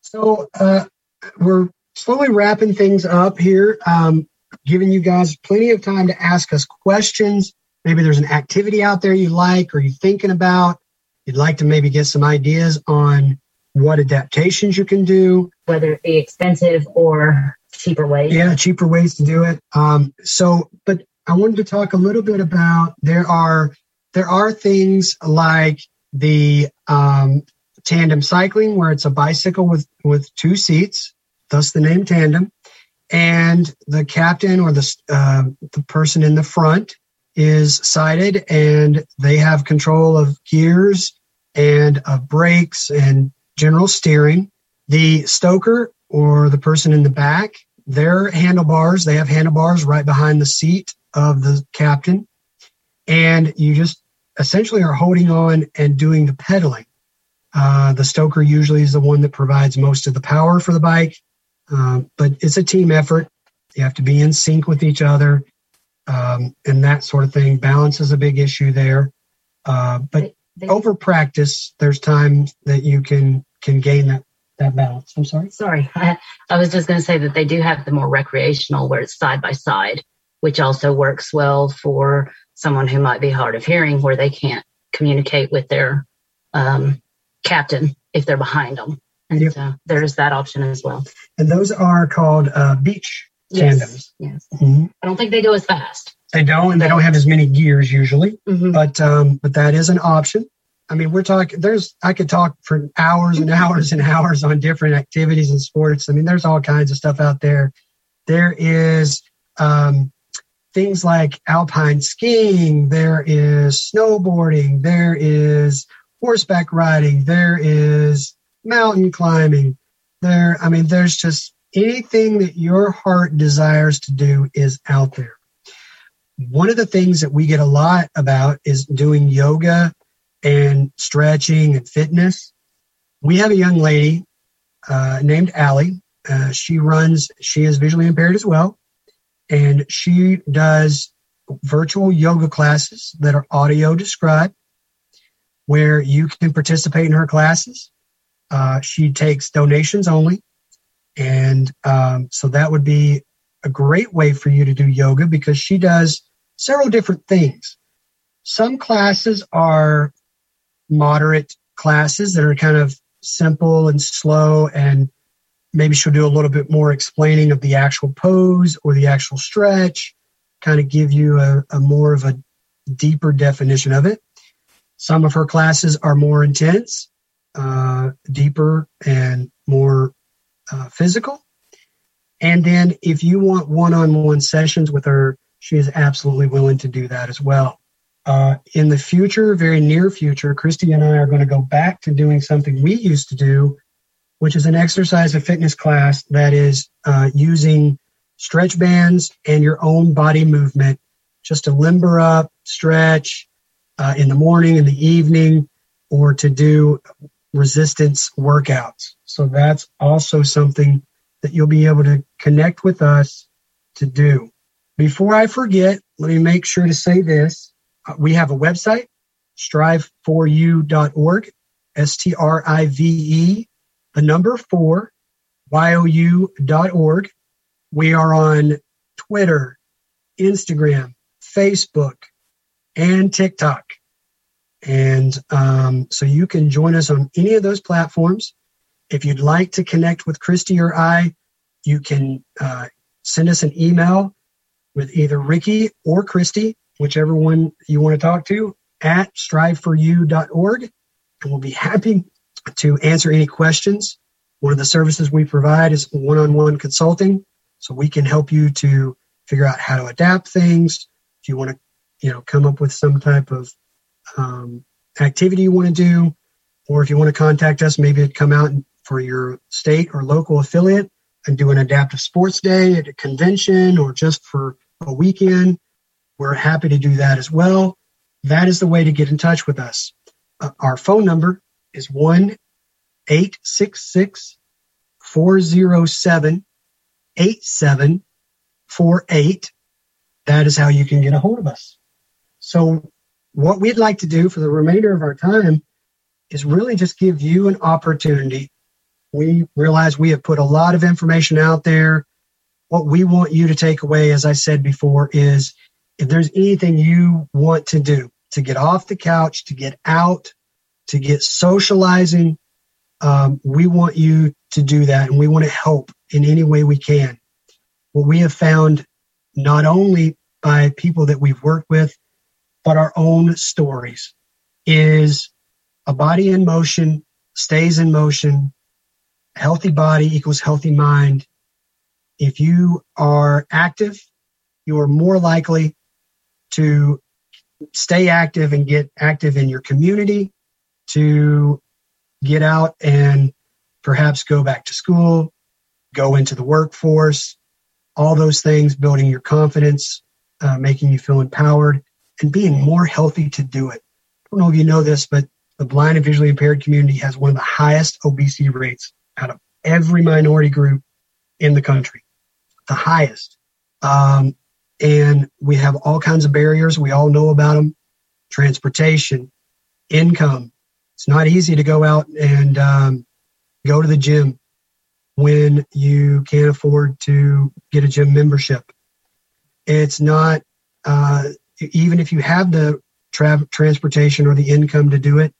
So uh, we're slowly wrapping things up here, um, giving you guys plenty of time to ask us questions. Maybe there's an activity out there you like or you're thinking about you'd like to maybe get some ideas on what adaptations you can do, whether it be expensive or cheaper ways. Yeah, cheaper ways to do it. Um, so, but I wanted to talk a little bit about there are there are things like the um, tandem cycling where it's a bicycle with with two seats, thus the name tandem, and the captain or the uh, the person in the front is sighted and they have control of gears and of brakes and general steering. The stoker or the person in the back, their handlebars, they have handlebars right behind the seat of the captain. And you just essentially are holding on and doing the pedaling. Uh, the stoker usually is the one that provides most of the power for the bike, uh, but it's a team effort. You have to be in sync with each other um, and that sort of thing. Balance is a big issue there. Uh, but they, over practice, there's times that you can can gain that that balance. I'm sorry. Sorry, I, I was just going to say that they do have the more recreational where it's side by side, which also works well for someone who might be hard of hearing, where they can't communicate with their um, captain if they're behind them. And yep. so there's that option as well. And those are called uh, beach tandems. Yes. Mm-hmm. I don't think they go as fast. They don't, and they don't have as many gears usually. Mm-hmm. But um, but that is an option. I mean, we're talking. There's I could talk for hours and hours and hours on different activities and sports. I mean, there's all kinds of stuff out there. There is um, things like alpine skiing. There is snowboarding. There is horseback riding. There is mountain climbing. There, I mean, there's just anything that your heart desires to do is out there. One of the things that we get a lot about is doing yoga and stretching and fitness. We have a young lady uh, named Allie. Uh, she runs, she is visually impaired as well. And she does virtual yoga classes that are audio described where you can participate in her classes. Uh, she takes donations only. And um, so that would be a great way for you to do yoga because she does several different things. Some classes are moderate classes that are kind of simple and slow and maybe she'll do a little bit more explaining of the actual pose or the actual stretch kind of give you a, a, more of a deeper definition of it some of her classes are more intense uh, deeper and more uh, physical. And then if you want one on one sessions with her, she is absolutely willing to do that as well. Uh, in the future, very near future, Christy and I are going to go back to doing something we used to do, which is an exercise and fitness class that is uh, using stretch bands and your own body movement just to limber up, stretch uh, in the morning, in the evening, or to do resistance workouts. So that's also something that you'll be able to connect with us to do. Before I forget, let me make sure to say this. Uh, we have a website, strive4u.org, S T R I V E, the number four, Y-O-U.org. We are on Twitter, Instagram, Facebook, and TikTok. And um, so you can join us on any of those platforms. If you'd like to connect with Christy or I, you can uh, send us an email with either Ricky or Christy, whichever one you want to talk to, at striveforyou.org. And we'll be happy to answer any questions. One of the services we provide is one on one consulting. So we can help you to figure out how to adapt things. If you want to, you know, come up with some type of um, activity you want to do, or if you want to contact us, maybe come out for your state or local affiliate and do an adaptive sports day at a convention or just for a weekend. We're happy to do that as well. That is the way to get in touch with us. Uh, our phone number is 1 866 407 8748. That is how you can get a hold of us. So, what we'd like to do for the remainder of our time is really just give you an opportunity. We realize we have put a lot of information out there. What we want you to take away, as I said before, is if there's anything you want to do to get off the couch, to get out, to get socializing, um, we want you to do that and we want to help in any way we can. What we have found, not only by people that we've worked with, but our own stories, is a body in motion stays in motion. Healthy body equals healthy mind. If you are active, you are more likely to stay active and get active in your community, to get out and perhaps go back to school, go into the workforce, all those things, building your confidence, uh, making you feel empowered, and being more healthy to do it. I don't know if you know this, but the blind and visually impaired community has one of the highest obesity rates out of every minority group in the country, the highest. Um, and we have all kinds of barriers. We all know about them transportation, income. It's not easy to go out and um, go to the gym when you can't afford to get a gym membership. It's not, uh, even if you have the tra- transportation or the income to do it,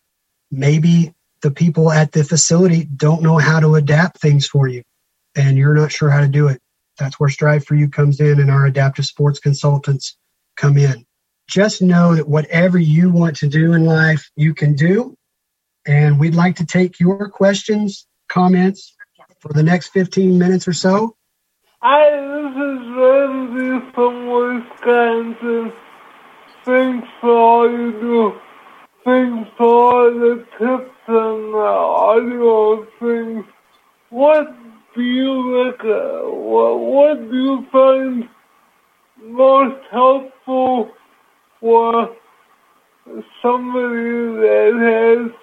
maybe the people at the facility don't know how to adapt things for you and you're not sure how to do it. That's where Strive for You comes in and our adaptive sports consultants come in. Just know that whatever you want to do in life, you can do. And we'd like to take your questions, comments for the next 15 minutes or so. Hi, this is Randy from Wisconsin. Thanks for all you do. Thanks for all the tips and the audio things. What do you like? Uh, what, what do you find most helpful for somebody that has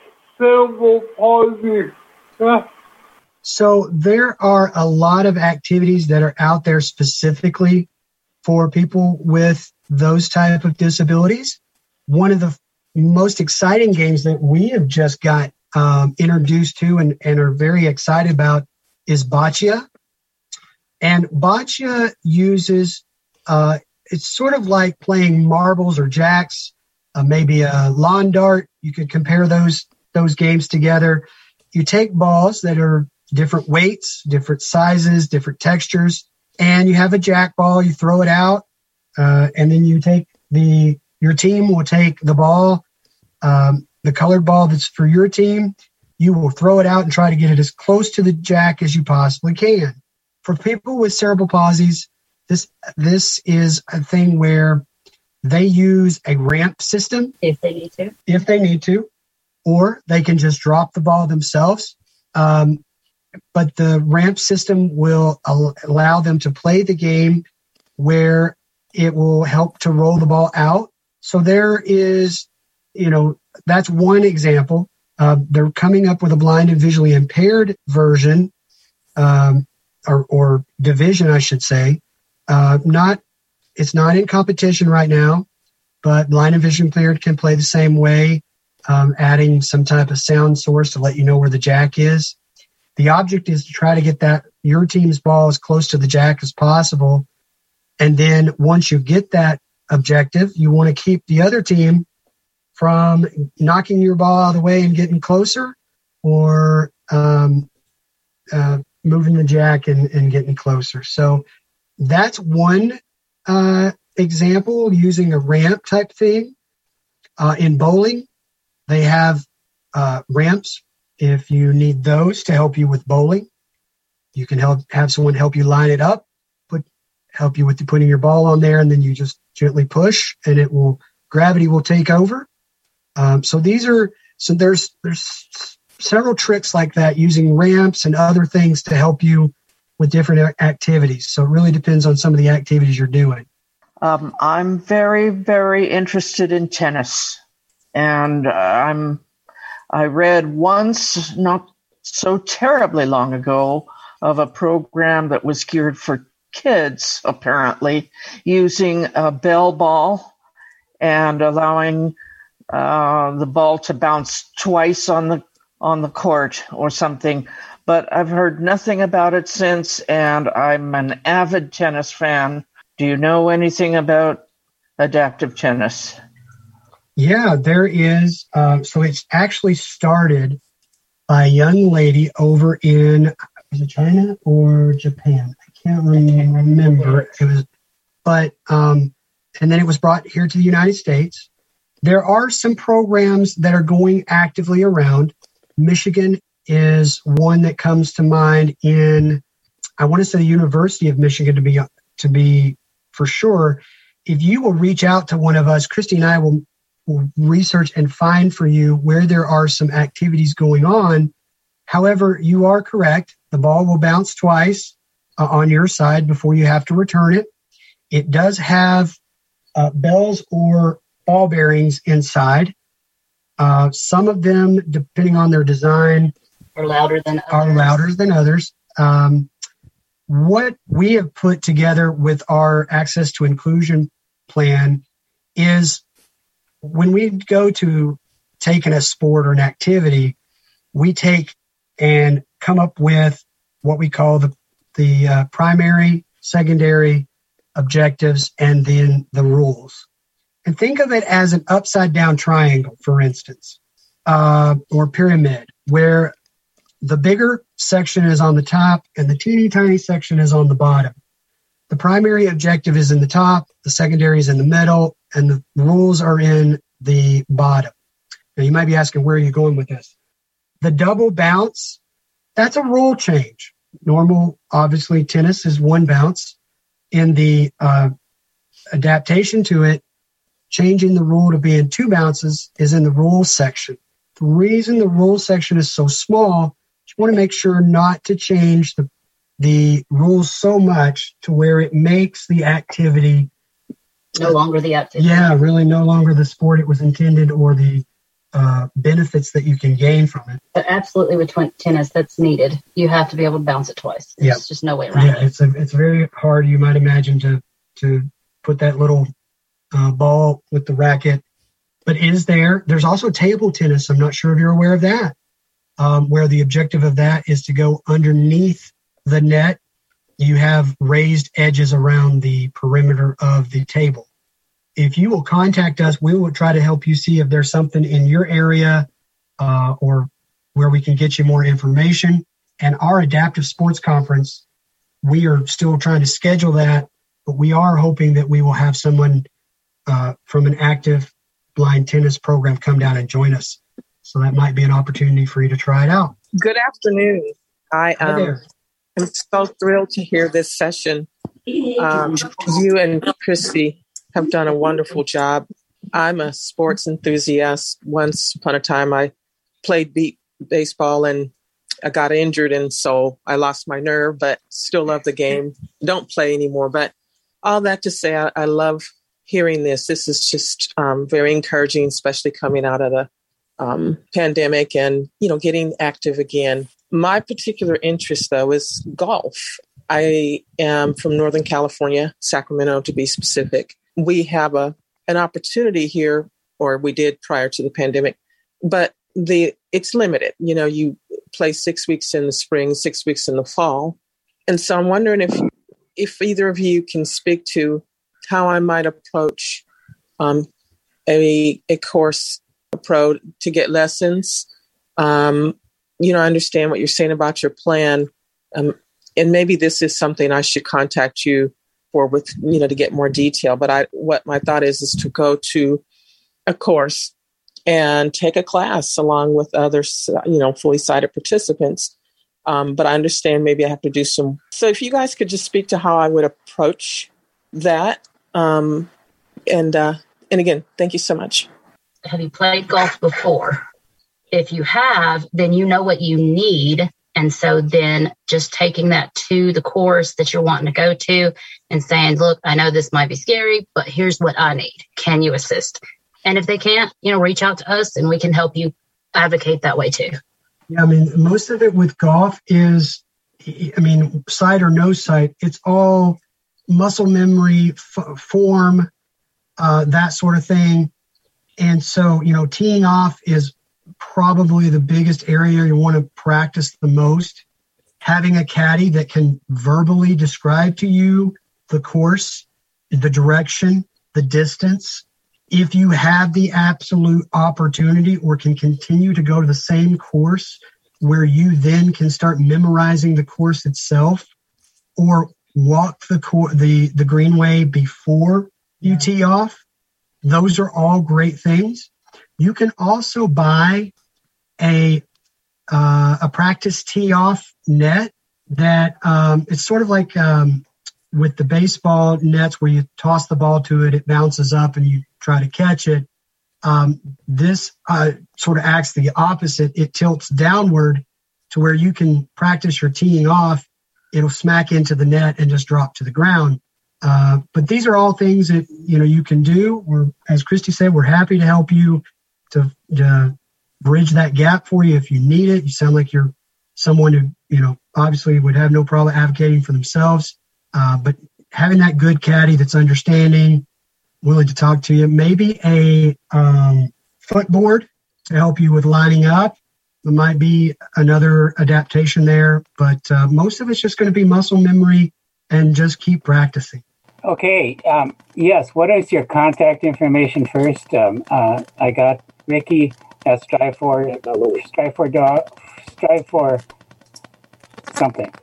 So there are a lot of activities that are out there specifically for people with those type of disabilities. One of the most exciting games that we have just got um, introduced to and, and are very excited about is Boccia. And Boccia uses, uh, it's sort of like playing marbles or jacks, uh, maybe a lawn dart. You could compare those those games together. You take balls that are different weights, different sizes, different textures, and you have a jack ball. You throw it out, uh, and then you take the your team will take the ball, um, the colored ball that's for your team. You will throw it out and try to get it as close to the jack as you possibly can. For people with cerebral palsies, this this is a thing where they use a ramp system if they need to. If they need to, or they can just drop the ball themselves. Um, but the ramp system will allow them to play the game where it will help to roll the ball out. So there is, you know, that's one example. Uh, they're coming up with a blind and visually impaired version, um, or, or, division, I should say. Uh, not, it's not in competition right now, but blind and vision impaired can play the same way, um, adding some type of sound source to let you know where the jack is. The object is to try to get that your team's ball as close to the jack as possible and then once you get that objective, you want to keep the other team from knocking your ball out of the way and getting closer or um, uh, moving the jack and, and getting closer. So that's one uh, example using a ramp type thing. Uh, in bowling, they have uh, ramps if you need those to help you with bowling. You can help have someone help you line it up, put help you with putting your ball on there, and then you just gently push, and it will gravity will take over. Um, so these are so there's there's several tricks like that using ramps and other things to help you with different activities. So it really depends on some of the activities you're doing. Um, I'm very, very interested in tennis, and uh, I'm. I read once, not so terribly long ago, of a program that was geared for kids, apparently, using a bell ball and allowing uh, the ball to bounce twice on the on the court or something. But I've heard nothing about it since, and I'm an avid tennis fan. Do you know anything about adaptive tennis? Yeah, there is. Uh, so it's actually started by a young lady over in was it China or Japan? I can't remember. It was, but um, and then it was brought here to the United States. There are some programs that are going actively around. Michigan is one that comes to mind in I want to say the University of Michigan to be to be for sure. If you will reach out to one of us, Christy and I will research and find for you where there are some activities going on. However, you are correct. The ball will bounce twice uh, on your side before you have to return it. It does have uh, bells or ball bearings inside. Uh, some of them, depending on their design, are louder than others. are louder than others. Um, what we have put together with our access to inclusion plan is when we go to taking a sport or an activity, we take and come up with what we call the the uh, primary, secondary objectives, and then the rules and think of it as an upside down triangle, for instance, uh, or pyramid, where the bigger section is on the top and the teeny tiny section is on the bottom. The primary objective is in the top, the secondary is in the middle, and the rules are in the bottom. Now, you might be asking, where are you going with this? The double bounce, that's a rule change. Normal, obviously, tennis is one bounce. In the uh, adaptation to it, changing the rule to being two bounces is in the rules section. The reason the rules section is so small, you want to make sure not to change the, the rules so much to where it makes the activity no longer the activity. Yeah, really no longer the sport it was intended or the uh, benefits that you can gain from it. But absolutely, with tennis, that's needed. You have to be able to bounce it twice. There's yep. just no way around yeah, it. it's a, it's very hard. You might imagine to to put that little uh, ball with the racket. But is there? There's also table tennis. I'm not sure if you're aware of that, um, where the objective of that is to go underneath the net. You have raised edges around the perimeter of the table. If you will contact us, we will try to help you see if there's something in your area uh, or where we can get you more information. And our adaptive sports conference, we are still trying to schedule that, but we are hoping that we will have someone uh, from an active blind tennis program come down and join us. So that might be an opportunity for you to try it out. Good afternoon. I um, am so thrilled to hear this session. Um, you and Christy have done a wonderful job. I'm a sports enthusiast. Once upon a time, I played beep baseball and I got injured, and so I lost my nerve, but still love the game. Don't play anymore. But all that to say, I, I love hearing this. This is just um, very encouraging, especially coming out of the um, pandemic and you know getting active again. My particular interest, though, is golf. I am from Northern California, Sacramento to be specific. We have a an opportunity here, or we did prior to the pandemic, but the it's limited. You know, you play six weeks in the spring, six weeks in the fall, and so I'm wondering if if either of you can speak to how I might approach um, a a course pro to get lessons. Um, you know, I understand what you're saying about your plan, um, and maybe this is something I should contact you for with you know to get more detail. But I what my thought is is to go to a course and take a class along with other you know fully sighted participants. Um, but I understand maybe I have to do some. So if you guys could just speak to how I would approach that, um, and uh, and again, thank you so much. Have you played golf before? If you have, then you know what you need and so then just taking that to the course that you're wanting to go to and saying, look, I know this might be scary, but here's what I need. Can you assist? And if they can't, you know, reach out to us and we can help you advocate that way too. Yeah, I mean, most of it with golf is, I mean, sight or no sight, it's all muscle memory, f- form, uh, that sort of thing. And so, you know, teeing off is probably the biggest area you want to practice the most. Having a caddy that can verbally describe to you the course, the direction, the distance. If you have the absolute opportunity or can continue to go to the same course where you then can start memorizing the course itself or walk the cor- the the greenway before you tee off those are all great things you can also buy a uh, a practice tee off net that um, it's sort of like um, with the baseball nets where you toss the ball to it, it bounces up and you try to catch it. Um, this uh, sort of acts the opposite. It tilts downward to where you can practice your teeing off. It'll smack into the net and just drop to the ground. Uh, but these are all things that you know you can do. We're, as Christy said, we're happy to help you to, to bridge that gap for you if you need it. You sound like you're someone who, you know, obviously would have no problem advocating for themselves. Uh, but having that good caddy that's understanding, willing to talk to you, maybe a um, footboard to help you with lining up. There might be another adaptation there, but uh, most of it's just going to be muscle memory and just keep practicing. Okay. Um, yes. What is your contact information first? Um, uh, I got Ricky at Strive for Strive for Dog Strive for something.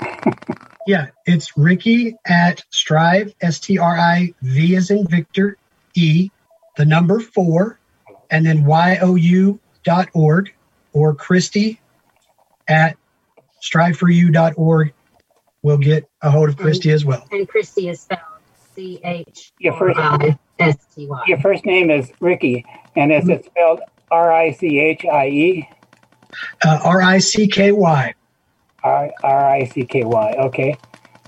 yeah, it's Ricky at Strive S T R I V as in Victor E the number four and then Y O U dot org or Christy at striveforyou.org. We'll get a hold of Christy as well. And Christy is spelled C H your first S T Y. Your first name is Ricky, and is it spelled R I C H I E? Uh, R I C K Y. R I C K Y. Okay,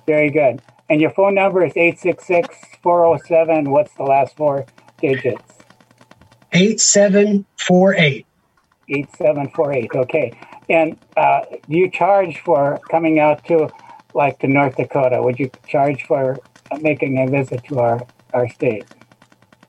very good. And your phone number is 866 407. What's the last four digits? 8748. 8748. Okay. And uh, do you charge for coming out to like to North Dakota? Would you charge for making a visit to our, our state?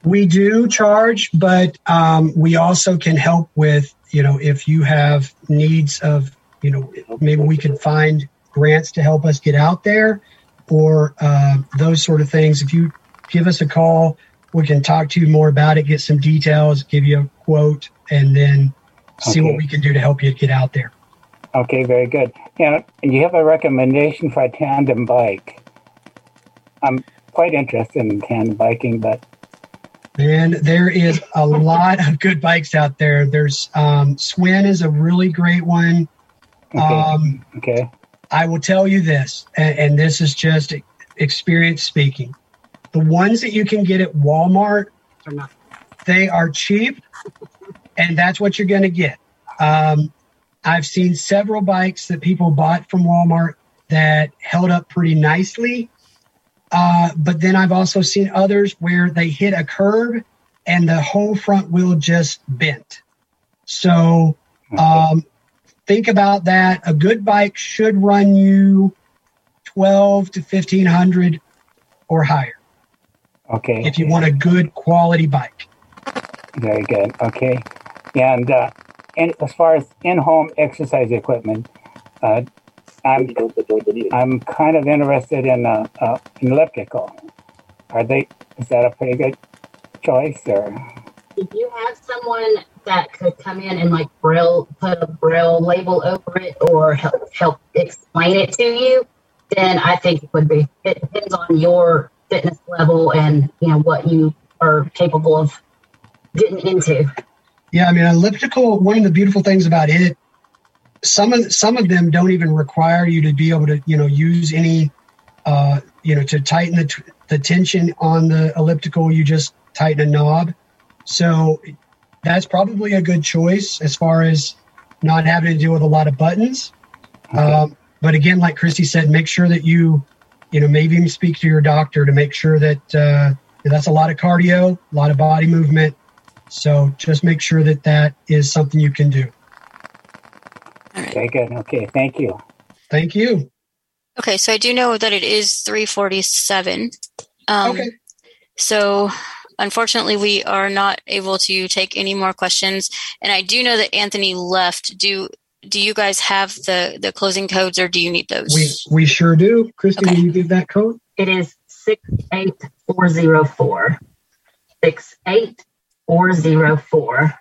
We do charge, but um, we also can help with, you know, if you have needs of, you know, maybe we could find grants to help us get out there or uh, those sort of things. If you give us a call, we can talk to you more about it, get some details, give you a quote, and then see okay. what we can do to help you get out there. Okay, very good. And you have a recommendation for a tandem bike. I'm quite interested in tandem biking, but and there is a lot of good bikes out there. There's um, Schwinn is a really great one. Okay. Um, okay. I will tell you this, and, and this is just experience speaking. The ones that you can get at Walmart, they are cheap, and that's what you're going to get. Um, I've seen several bikes that people bought from Walmart that held up pretty nicely uh, but then I've also seen others where they hit a curb and the whole front wheel just bent. So um, think about that. A good bike should run you 12 to 1500 or higher. Okay. If you want a good quality bike. Very good. Okay. And, uh, and as far as in home exercise equipment, uh, I'm, I'm kind of interested in uh, uh, an elliptical. Are they? Is that a pretty good choice, or? If you have someone that could come in and like braille put a braille label over it or help help explain it to you, then I think it would be. It depends on your fitness level and you know what you are capable of getting into. Yeah, I mean, elliptical. One of the beautiful things about it, some of some of them don't even require you to be able to, you know, use any, uh, you know, to tighten the t- the tension on the elliptical. You just tighten a knob. So that's probably a good choice as far as not having to deal with a lot of buttons. Um, but again, like Christy said, make sure that you, you know, maybe even speak to your doctor to make sure that uh, that's a lot of cardio, a lot of body movement. So just make sure that that is something you can do. Okay, good. Okay, thank you. Thank you. Okay, so I do know that it is 347. Um, Okay. So unfortunately, we are not able to take any more questions. And I do know that Anthony left. Do do you guys have the the closing codes, or do you need those? We we sure do. Christy, will you give that code? It is six eight four zero four. Six eight four zero four.